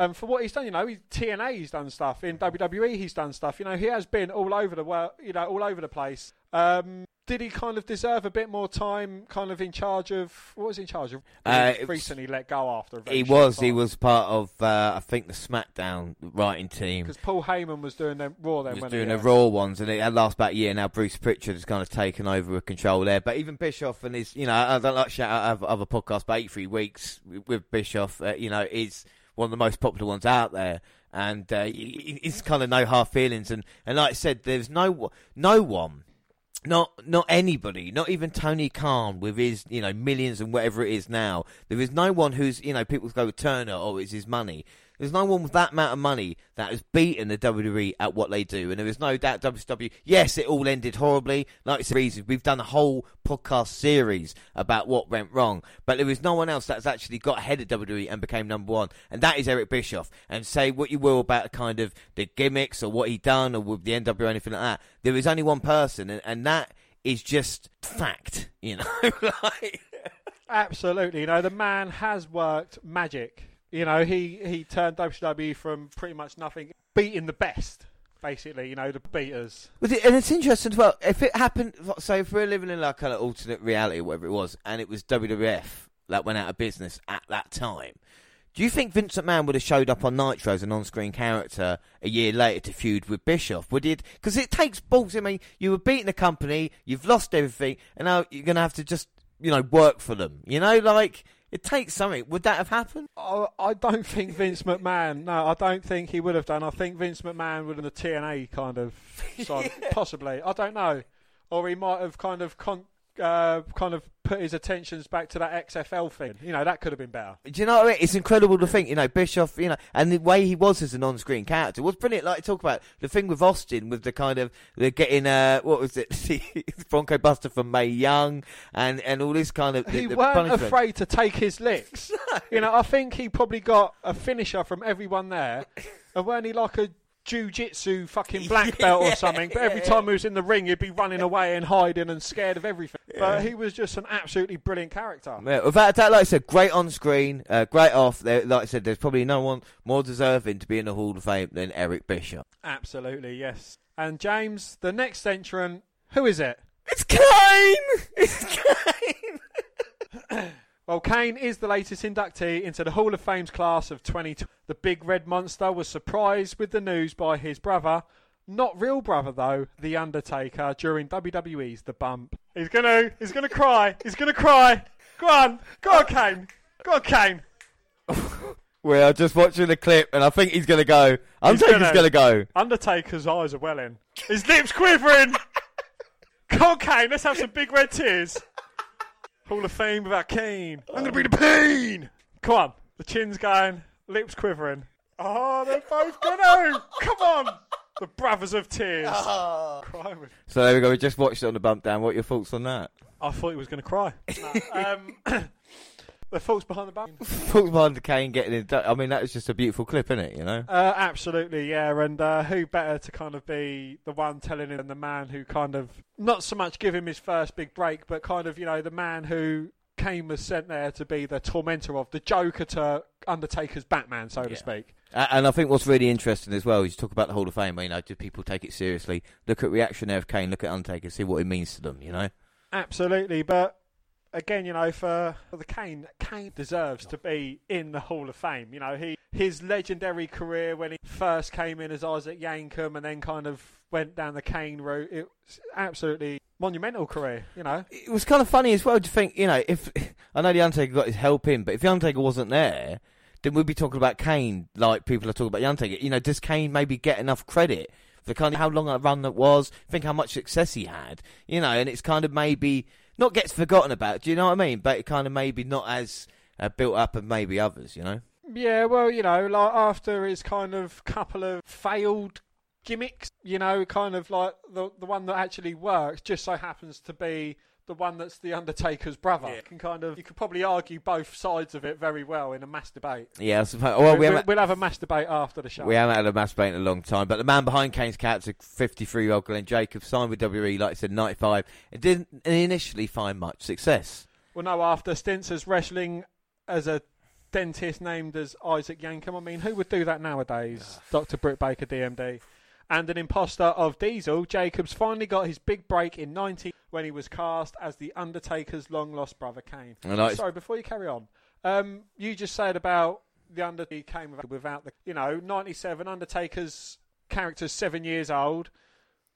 um, for what he's done, you know, he, TNA he's done stuff in WWE, he's done stuff. You know, he has been all over the world, you know, all over the place. Um, did he kind of deserve a bit more time, kind of in charge of what was he in charge of?
Uh, it was-
recently let go after.
He was, he was part of, uh, I think, the SmackDown writing team.
because Paul Heyman was doing them Raw then.
was doing
he,
the Raw ones, and it had last about a year now. Bruce Pritchard has kind of taken over with control there. But even Bischoff and his, you know, I don't like shout out other, other podcasts, but 83 Weeks with Bischoff, uh, you know, is one of the most popular ones out there. And uh, it's kind of no hard feelings. And, and like I said, there's no no one not not anybody, not even Tony Khan with his you know millions and whatever it is now. There is no one who's you know people go Turner or it's his money. There's no one with that amount of money that has beaten the WWE at what they do, and there is no doubt WCW. Yes, it all ended horribly. Like it's the reason we've done a whole podcast series about what went wrong, but there is no one else that's actually got ahead of WWE and became number one, and that is Eric Bischoff. And say what you will about kind of the gimmicks or what he done or with the NW or anything like that, there is only one person, and, and that is just fact. You know, [LAUGHS] like.
Absolutely, you know the man has worked magic. You know he he turned WCW from pretty much nothing, beating the best, basically. You know the beaters.
But it, and it's interesting as well. If it happened, so if we're living in like an alternate reality, whatever it was, and it was WWF that went out of business at that time, do you think Vincent McMahon would have showed up on Nitro as an on-screen character a year later to feud with Bischoff? Would it? Because it takes balls. I mean, you were beating the company, you've lost everything, and now you're going to have to just, you know, work for them. You know, like it takes something. Would that have happened?
I, I don't think Vince McMahon. No, I don't think he would have done. I think Vince McMahon would have the TNA kind of side, [LAUGHS] possibly. I don't know, or he might have kind of con, uh, kind of put his attentions back to that XFL thing. You know, that could have been better.
Do you know what I mean? It's incredible to think, you know, Bischoff, you know, and the way he was as an on-screen character was brilliant. Like, talk about the thing with Austin, with the kind of, the getting, uh, what was it, [LAUGHS] Bronco Buster from Mae Young, and, and all this kind of, the,
he
the
weren't
punishment.
afraid to take his [LAUGHS] licks. You know, I think he probably got a finisher from everyone there, [LAUGHS] and weren't he like a jiu-jitsu fucking [LAUGHS] black belt or something? But every
yeah.
time he was in the ring, he'd be running away and hiding and scared of everything. But he was just an absolutely brilliant character.
Yeah, without a doubt, like I said, great on screen, uh, great off. There, like I said, there's probably no one more deserving to be in the Hall of Fame than Eric Bischoff.
Absolutely, yes. And James, the next entrant, who is it?
It's Kane! [LAUGHS] It's Kane! [LAUGHS]
Well, Kane is the latest inductee into the Hall of Fame's class of 2020. The big red monster was surprised with the news by his brother, not real brother though, The Undertaker, during WWE's The Bump. He's gonna, he's gonna cry, he's gonna cry. Go on, go on, Kane, go on, Kane. [LAUGHS]
We are just watching the clip, and I think he's going to go. Undertaker's
gonna-
going to go.
Undertaker's eyes are welling, his lips quivering. [LAUGHS] Go on, Kane, let's have some big red tears. Hall of Fame without Kane. I'm gonna be the pain. Come on, the chin's going, lips quivering. Oh, they're both gonna. Come on, the brothers of tears. Crying with.
So there we go. We just watched it on the bump down. What are your thoughts on that?
I thought he was gonna cry. [LAUGHS] Um, [CLEARS THROAT] the thoughts behind the button.
folks behind the [LAUGHS] Kane getting in. I mean, that was just a beautiful clip, isn't it? You know.
Uh, absolutely, yeah. And uh, who better to kind of be the one telling him than the man who kind of not so much give him his first big break, but kind of you know the man who Kane was sent there to be the tormentor of the Joker to Undertaker's Batman, so to speak.
And I think what's really interesting as well is you talk about the Hall of Fame. You know, do people take it seriously? Look at reaction there of Kane. Look at Undertaker. See what it means to them. You know.
Absolutely, but again, you know, for, the Kane, Kane deserves to be in the Hall of Fame. You know, he his legendary career when he first came in as Isaac Yankem and then kind of went down the Kane route. It was absolutely monumental career. You know,
It was kind of funny as well to think. You know, if [LAUGHS] I know the Undertaker got his help in, but if the Undertaker wasn't there, then we'd be talking about Kane like people are talking about the Undertaker. You know, does Kane maybe get enough credit for kind of how long a run that was? Think how much success he had. You know, and it's kind of maybe not gets forgotten about. Do you know what I mean? But it kind of maybe not as uh, built up as maybe others. You know.
Yeah, well, you know, like after his kind of couple of failed gimmicks, you know, kind of like the the one that actually works just so happens to be the one that's the Undertaker's brother. You can kind of you could probably argue both sides of it very well in a mass debate.
Yeah, I suppose. Well, we
we,
haven't,
will have a mass debate after the show.
we haven't had a mass debate in a long time, but the man behind Kane's character, 53 year old Glenn Jacobs, signed with WWE, like I said, 95, It didn't initially find much success.
Well, no, after stints as wrestling as a dentist named as Isaac Yankem. I mean, who would do that nowadays? Dr. Britt Baker, DMD. And an imposter of Diesel, Jacobs finally got his big break in 90 when he was cast as The Undertaker's long lost brother Kane. Sorry, before you carry on, um, you just said about The Undertaker came without the, you know, 97, Undertaker's character's seven years old.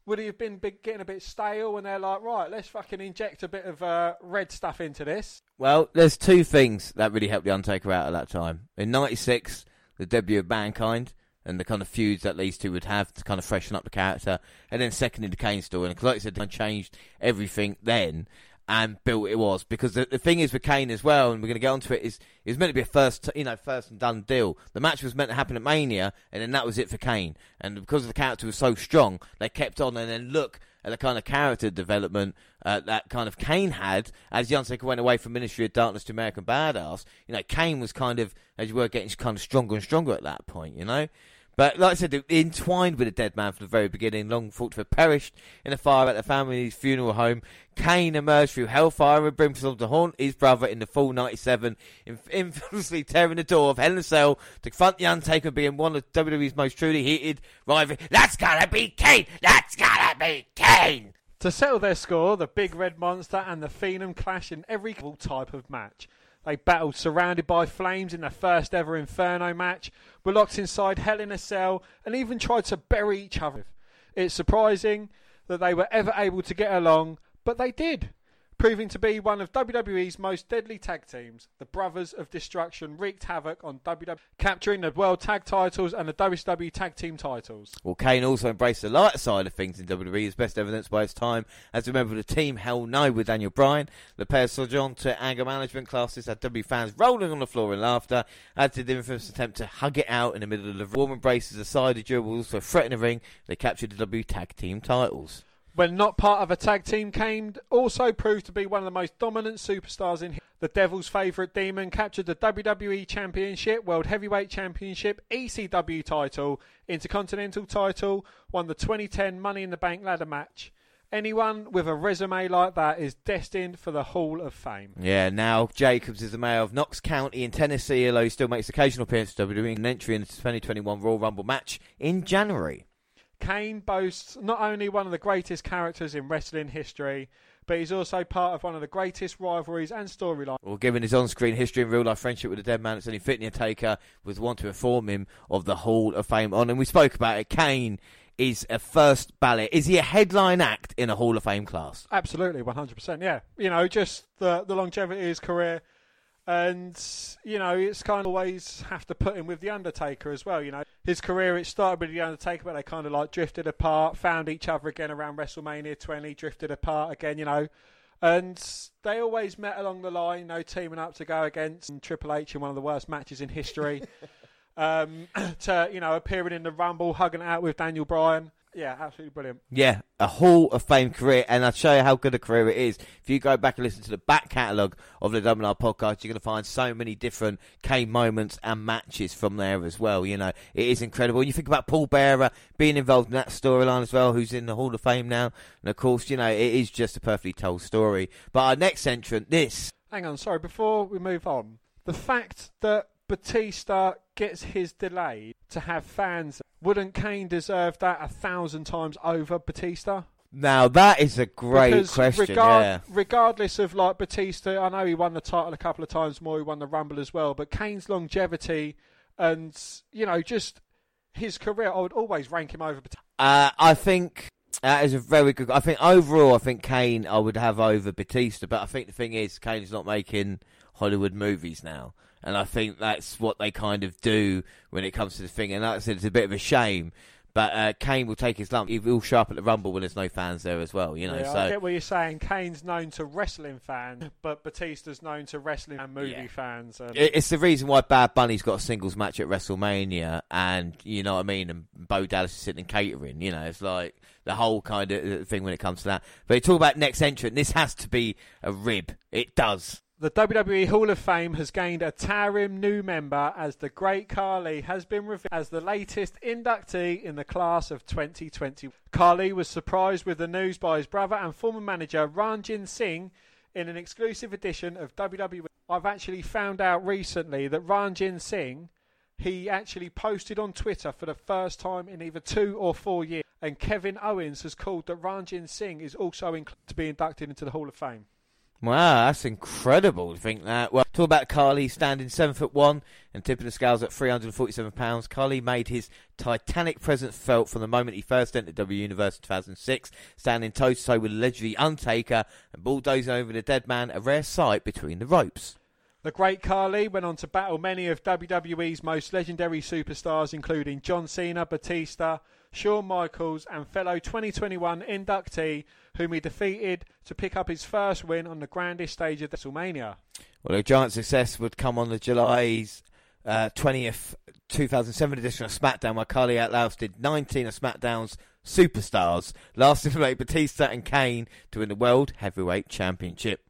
Would he have been big, getting a bit stale when they're like, right, let's fucking inject a bit of uh, red stuff into this?
Well, there's two things that really helped The Undertaker out at that time. In 96, the debut of Mankind and the kind of feuds that these two would have to kind of freshen up the character. And then secondly, the Kane story. And like I said, they changed everything then and built it was. Because the, the thing is with Kane as well, and we're going to get onto it, is it was meant to be a first, you know, first and done deal. The match was meant to happen at Mania, and then that was it for Kane. And because the character was so strong, they kept on and then look at the kind of character development uh, that kind of Kane had as the Undertaker went away from Ministry of Darkness to American Badass. You know, Kane was kind of, as you were, getting kind of stronger and stronger at that point, you know? But like I said, entwined with a dead man from the very beginning, long thought to have perished in a fire at the family's funeral home. Kane emerged through hellfire and brimstone to haunt his brother in the fall 97, inf- [LAUGHS] infamously tearing the door of Hell in a Cell to confront The Undertaker being one of WWE's most truly heated rivalry. That's gotta be Kane! That's gotta be Kane!
To settle their score, the Big Red Monster and the Phenom clash in every type of match. They battled surrounded by flames in their first ever Inferno match, were locked inside Hell in a Cell, and even tried to bury each other. It's surprising that they were ever able to get along, but they did, proving to be one of WWE's most deadly tag teams. The Brothers of Destruction wreaked havoc on WWE, capturing the World Tag titles and the WCW Tag Team titles.
Well, Kane also embraced the light side of things in WWE, as best evidenced by his time as a member of the team Hell No with Daniel Bryan. The pair on to anger management classes had WWE fans rolling on the floor in laughter, as did the infamous attempt to hug it out in the middle of the warm embraces aside the duel also threatening the ring. They captured the W Tag Team titles.
When not part of a tag team, Kane also proved to be one of the most dominant superstars in. The Devil's favourite demon captured the WWE Championship, World Heavyweight Championship, ECW title, Intercontinental title, won the 2010 Money in the Bank ladder match. Anyone with a resume like that is destined for the Hall of Fame.
Yeah, now Jacobs is the mayor of Knox County in Tennessee, although he still makes occasional appearances in WWE and entry in the 2021 Royal Rumble match in January.
Kane boasts not only one of the greatest characters in wrestling history, but he's also part of one of the greatest rivalries and storylines.
Well, given his on-screen history and real-life friendship with the dead man, it's only fitting taker was one to inform him of the Hall of Fame on. And we spoke about it. Kane is a first ballot. Is he a headline act in a Hall of Fame class?
Absolutely, 100%. Yeah. You know, just the, the longevity of his career. And, you know, it's kind of always have to put him with The Undertaker as well. You know, his career, it started with The Undertaker, but they kind of like drifted apart, found each other again around WrestleMania 20, drifted apart again, you know. And they always met along the line, you know, teaming up to go against Triple H in one of the worst matches in history. [LAUGHS] um, [CLEARS THROAT] to, you know, appearing in the Rumble, hugging out with Daniel Bryan. Yeah, absolutely brilliant.
Yeah, a Hall of Fame career, and I'll show you how good a career it is. If you go back and listen to the back catalogue of the WNR podcast, you're going to find so many different K moments and matches from there as well. You know, it is incredible. You think about Paul Bearer being involved in that storyline as well, who's in the Hall of Fame now, and of course, you know, it is just a perfectly told story. But our next entrant, this
Hang on, sorry, before we move on, the fact that Batista gets his delay to have fans, wouldn't Kane deserve that a thousand times over Batista?
now that is a great
because
question.
regard-
yeah.
regardless of like Batista, I know he won the title a couple of times more, he won the Rumble as well, but Kane's longevity and you know just his career, I would always rank him over Batista.
Uh, I think that is a very good. I think overall, I think Kane I would have over Batista, but I think the thing is, Kane's not making Hollywood movies now, and I think that's what they kind of do when it comes to the thing. And like I said, it's a bit of a shame. But uh, Kane will take his lump. He will show up at the Rumble when there's no fans there as well. You know,
Yeah,
so
I get what you're saying. Kane's known to wrestling fans, but Batista's known to wrestling and movie
Yeah.
fans. And
It's the reason why Bad Bunny's got a singles match at WrestleMania, and you know what I mean. And Bo Dallas is sitting in catering. You know, it's like the whole kind of uh, thing when it comes to that. But you talk about next entrant. This has to be a rib. It does.
The WWE Hall of Fame has gained a towering new member as the Great Khali has been revealed as the latest inductee in the class of 2020. Khali was surprised with the news by his brother and former manager Ranjin Singh in an exclusive edition of WWE. I've actually found out recently that Ranjin Singh he actually posted on Twitter for the first time in either two or four years, and Kevin Owens has called that Ranjin Singh is also to be inducted into the Hall of Fame.
Wow, that's incredible to think that. Well, talk about Khali standing seven foot one and tipping the scales at 347 pounds. Khali made his titanic presence felt from the moment he first entered W Universe in 2006, standing toe to toe with allegedly Undertaker and bulldozing over the dead man, a rare sight between the ropes.
The Great Khali went on to battle many of WWE's most legendary superstars, including John Cena, Batista, Shawn Michaels, and fellow 2021 inductee, whom he defeated to pick up his first win on the grandest stage of WrestleMania.
Well, a giant success would come on the July's uh, 20th 2007 edition of SmackDown, where Khali outlasted 19 of SmackDown's superstars, lasting from Batista and Kane to win the World Heavyweight Championship.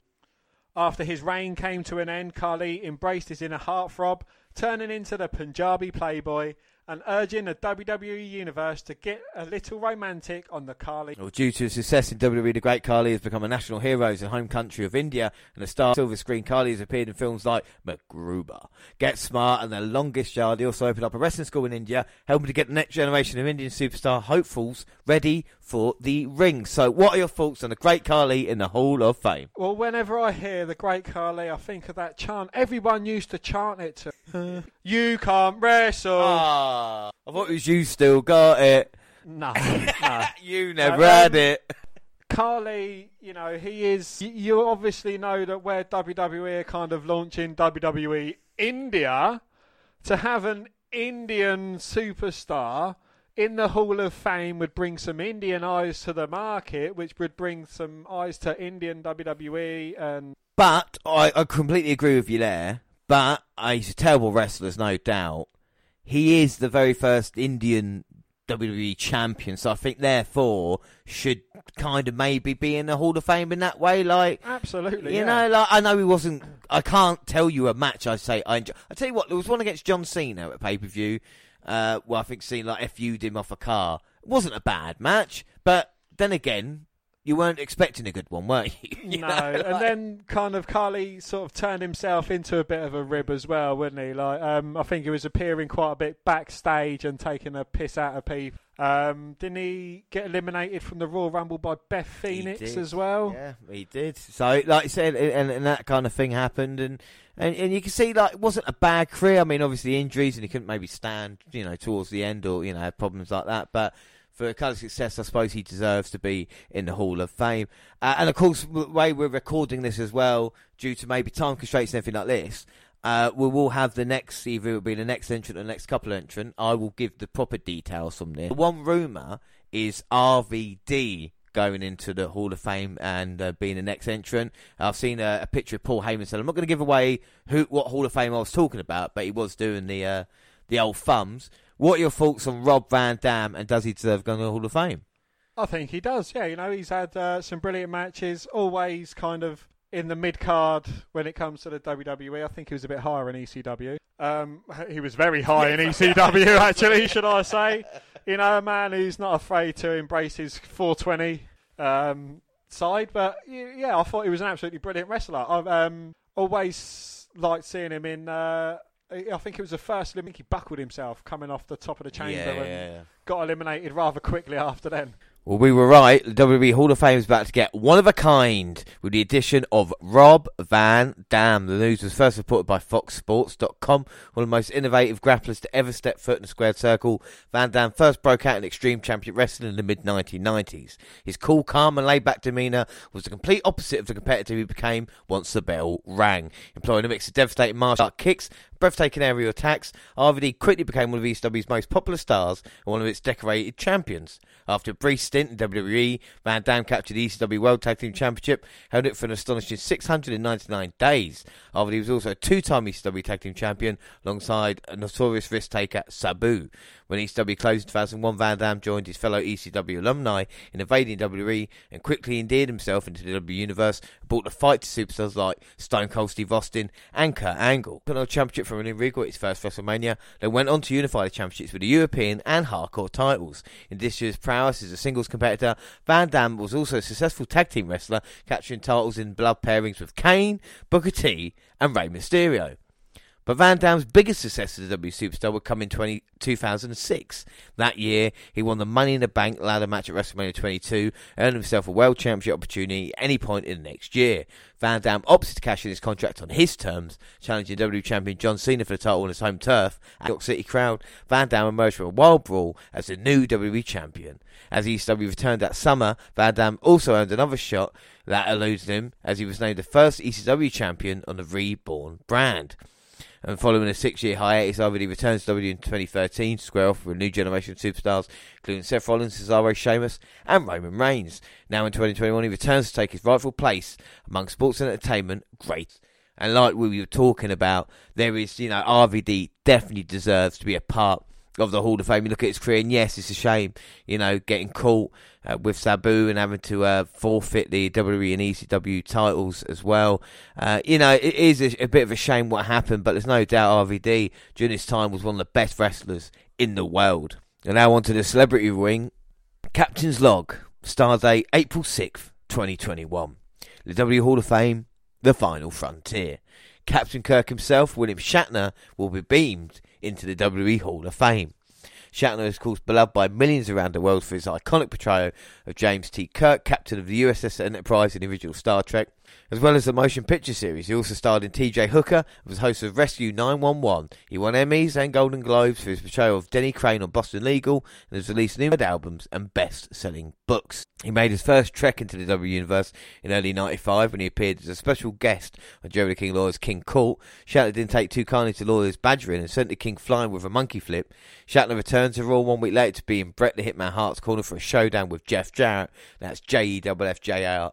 After his reign came to an end, Khali embraced his inner heartthrob, turning into the Punjabi playboy and urging the WWE Universe to get a little romantic on the Khali.
Well, due to his success in WWE, the Great Khali has become a national hero in the home country of India, and a star silver screen Khali has appeared in films like MacGruber, Get Smart, and The Longest Yard. He also opened up a wrestling school in India, helping to get the next generation of Indian superstar hopefuls ready for the ring. So, what are your thoughts on the Great Khali in the Hall of Fame?
Well, whenever I hear the Great Khali, I think of that chant. Everyone used to chant it to. you can't wrestle.
Ah. Ah, I thought it was you still got it.
no, [LAUGHS] no.
You never
Um,
had it.
Khali, you know, he is. You obviously know that where WWE are kind of launching WWE India, to have an Indian superstar in the Hall of Fame would bring some Indian eyes to the market, which would bring some eyes to Indian WWE and
But I, I completely agree with you there. But uh, he's a terrible wrestler, there's no doubt. He is the very first Indian WWE champion, so I think therefore should kind of maybe be in the Hall of Fame in that way. Like,
absolutely,
you
yeah.
know, like I know he wasn't. I can't tell you a match. I say I enjoy. I tell you what, there was one against John Cena at pay per view. Uh, well, I think Cena like FU'd him off a car. It wasn't a bad match, but then again, you weren't expecting a good one, were you? [LAUGHS] You
no,
know,
and then kind of Khali sort of turned himself into a bit of a rib as well, wouldn't he? Like, um, I think he was appearing quite a bit backstage and taking a piss out of people. Um, didn't he get eliminated from the Royal Rumble by Beth Phoenix as well?
Yeah, he did. So, like I said, and, and that kind of thing happened, and, and and you can see like it wasn't a bad career. I mean, obviously injuries, and he couldn't maybe stand, you know, towards the end, or you know, problems like that. But for a kind of success, I suppose he deserves to be in the Hall of Fame. Uh, and of course, the way we're recording this as well, due to maybe time constraints and everything like this. Uh, we will have the next, either it will be the next entrant or the next couple entrant. I will give the proper details from this. One rumour is RVD going into the Hall of Fame and uh, being the next entrant. I've seen a, a picture of Paul Heyman said, I'm not going to give away who what Hall of Fame I was talking about, but he was doing the uh, the old thumbs. What are your thoughts on Rob Van Dam and does he deserve going to the Hall of Fame?
I think he does. Yeah, you know, he's had uh, some brilliant matches. Always kind of in the mid card when it comes to the WWE. I think he was a bit higher in ECW. Um, he was very high in [LAUGHS] ECW, actually, should I say? You know, a man who's not afraid to embrace his 420 um, side. But yeah, I thought he was an absolutely brilliant wrestler. I've um, always liked seeing him in. Uh, I think it was the first Olympic he buckled himself coming off the top of the chamber and got eliminated rather quickly after then.
Well, we were right. The WWE Hall of Fame is about to get one of a kind with the addition of Rob Van Dam. The news was first reported by FoxSports.com. One of the most innovative grapplers to ever step foot in a squared circle, Van Dam first broke out in Extreme Championship Wrestling in the mid 1990s. His cool, calm, and laid back demeanour was the complete opposite of the competitor he became once the bell rang. Employing a mix of devastating martial art kicks, breathtaking aerial attacks, RVD quickly became one of ECW's most popular stars and one of its decorated champions. After a brief stint in WWE, Van Dam captured the ECW World Tag Team Championship, held it for an astonishing 699 days. RVD was also a two-time ECW Tag Team Champion alongside a notorious risk taker Sabu. When ECW closed in 2001, Van Dam joined his fellow ECW alumni in invading WWE and quickly endeared himself into the W universe and brought the fight to superstars like Stone Cold Steve Austin and Kurt Angle. Championship Regal at his first WrestleMania, then went on to unify the championships with the European and hardcore titles. In this year's prowess as a singles competitor, Van Dam was also a successful tag team wrestler, capturing titles in blood pairings with Kane, Booker T, and Rey Mysterio. But Van Dam's biggest success as a W superstar would come in 20, 2006. That year, he won the Money in the Bank ladder match at WrestleMania 22, earning himself a World Championship opportunity at any point in the next year. Van Dam opted to cash in his contract on his terms, challenging W Champion John Cena for the title on his home turf at York City crowd. Van Dam emerged from a wild brawl as the new WWE Champion. As ECW returned that summer, Van Dam also earned another shot that eluded him as he was named the first ECW champion on the reborn brand. And following a six-year hiatus, RVD returns to WWE in 2013 to square off with a new generation of superstars, including Seth Rollins, Cesaro, Sheamus, and Roman Reigns. Now in 2021, he returns to take his rightful place among sports and entertainment greats. And like we were talking about, there is, you know, RVD definitely deserves to be a part of the Hall of Fame. You look at his career, and yes, it's a shame, you know, getting caught uh, with Sabu and having to uh, forfeit the WWE and ECW titles as well. Uh, you know, it is a, a, bit of a shame what happened, but there's no doubt RVD during his time was one of the best wrestlers in the world. And now on to the celebrity ring. Captain's Log, star date April 6th, 2021. The W Hall of Fame, the final frontier. Captain Kirk himself, William Shatner, will be beamed into the WWE Hall of Fame. Shatner is, of course, beloved by millions around the world for his iconic portrayal of James T. Kirk, captain of the USS Enterprise in the original Star Trek, as well as the motion picture series. He also starred in TJ Hooker and was host of Rescue 911. He won Emmys and Golden Globes for his portrayal of Denny Crane on Boston Legal and has released numerous albums and best-selling books. He made his first trek into the W Universe in early 95 when he appeared as a special guest on Jerry King Lawler's King Court. Shatner didn't take too kindly to Lawler's badgering and sent the King flying with a monkey flip. Shatner returned to Raw one week later to be in Bret the Hitman Hart's corner for a showdown with Jeff Jarrett. That's J E F F J R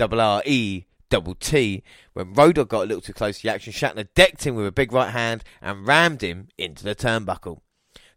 R E double T. When Road got a little too close to the action, Shatner decked him with a big right hand and rammed him into the turnbuckle.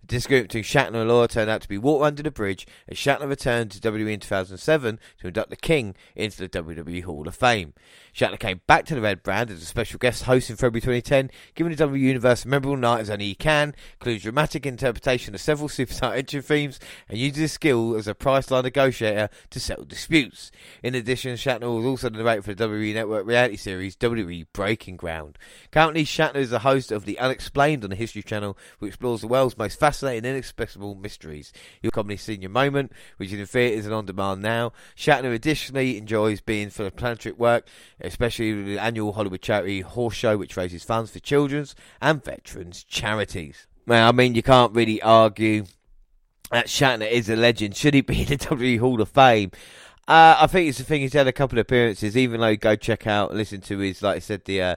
Disagreement between Shatner and Lawler turned out to be water under the bridge as Shatner returned to WWE in 2007 to induct the King into the WWE Hall of Fame. Shatner came back to the Red Brand as a special guest host in February 2010, giving the WWE Universe a memorable night as only he can, including dramatic interpretation of several [LAUGHS] superstar entry themes, and uses his skill as a Priceline negotiator to settle disputes. In addition, Shatner was also the narrator for the WWE Network reality series WWE Breaking Ground. Currently, Shatner is the host of The Unexplained on the History Channel, which explores the world's most fascinating and inexplicable mysteries. Your comedy Senior Moment, which is in theatres and on demand now. Shatner additionally enjoys being philanthropic work especially the annual Hollywood charity Horse Show, which raises funds for children's and veterans charities. Now, I mean, you can't really argue that Shatner is a legend. Should he be in the [LAUGHS] WWE Hall of Fame? Uh, I think it's the thing. He's had a couple of appearances. Even though go check out, listen to his, like I said, the uh,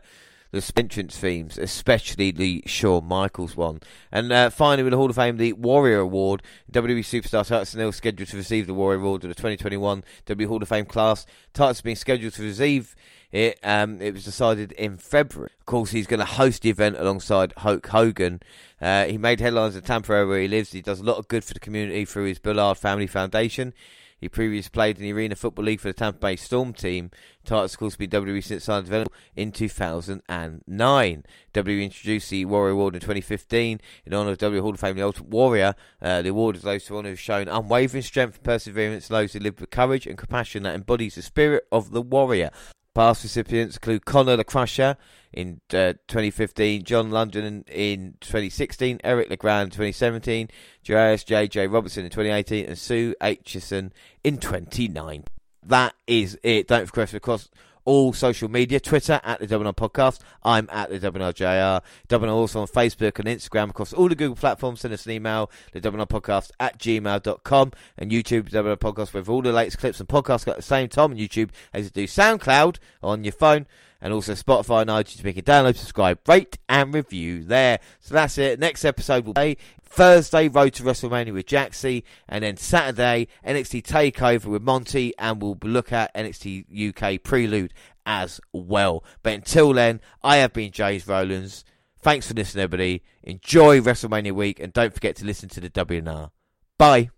the entrance themes, especially the Shawn Michaels one. And uh, finally, with the Hall of Fame, the Warrior Award. WWE superstar Titus O'Neil scheduled to receive the Warrior Award of the 2021 WWE Hall of Fame class. Titus has been scheduled to receive it. Um, it was decided in February. Of course, he's going to host the event alongside Hulk Hogan. Uh, he made headlines in Tampa where he lives. He does a lot of good for the community through his Bullard Family Foundation. He previously played in the Arena Football League for the Tampa Bay Storm team. Titus, of course, been WWE since signed development in 2009. WWE introduced the Warrior Award in 2015 in honour of WWE Hall of Fame The Ultimate Warrior. Uh, the award is those to honour who've shown unwavering strength and perseverance, those who live with courage and compassion that embodies the spirit of the warrior. Past recipients include Connor the Crusher in uh, 2015, Joan Lunden in, in 2016, Eric LeGrand in 2017, J.S. J.J. Robertson in 2018, and Sue Aitchison in 2019. That is it. Don't forget, of course, all social media Twitter at the WNR Podcast. I'm at the WNRJR. WNR also on Facebook and Instagram across all the Google platforms. Send us an email, the WNR Podcast at gmail.com and YouTube, WNR Podcast, with all the latest clips and podcasts at the same time on YouTube as you do SoundCloud on your phone. and also Spotify and iTunes. Make it download, subscribe, rate, and review there. So that's it. Next episode will be Thursday, Road to WrestleMania with Jaxie, and then Saturday, NXT Takeover with Monty, and we'll look at NXT UK Prelude as well. But until then, I have been Jays Rowlands. Thanks for listening, everybody. Enjoy WrestleMania week, and don't forget to listen to the WNR. Bye.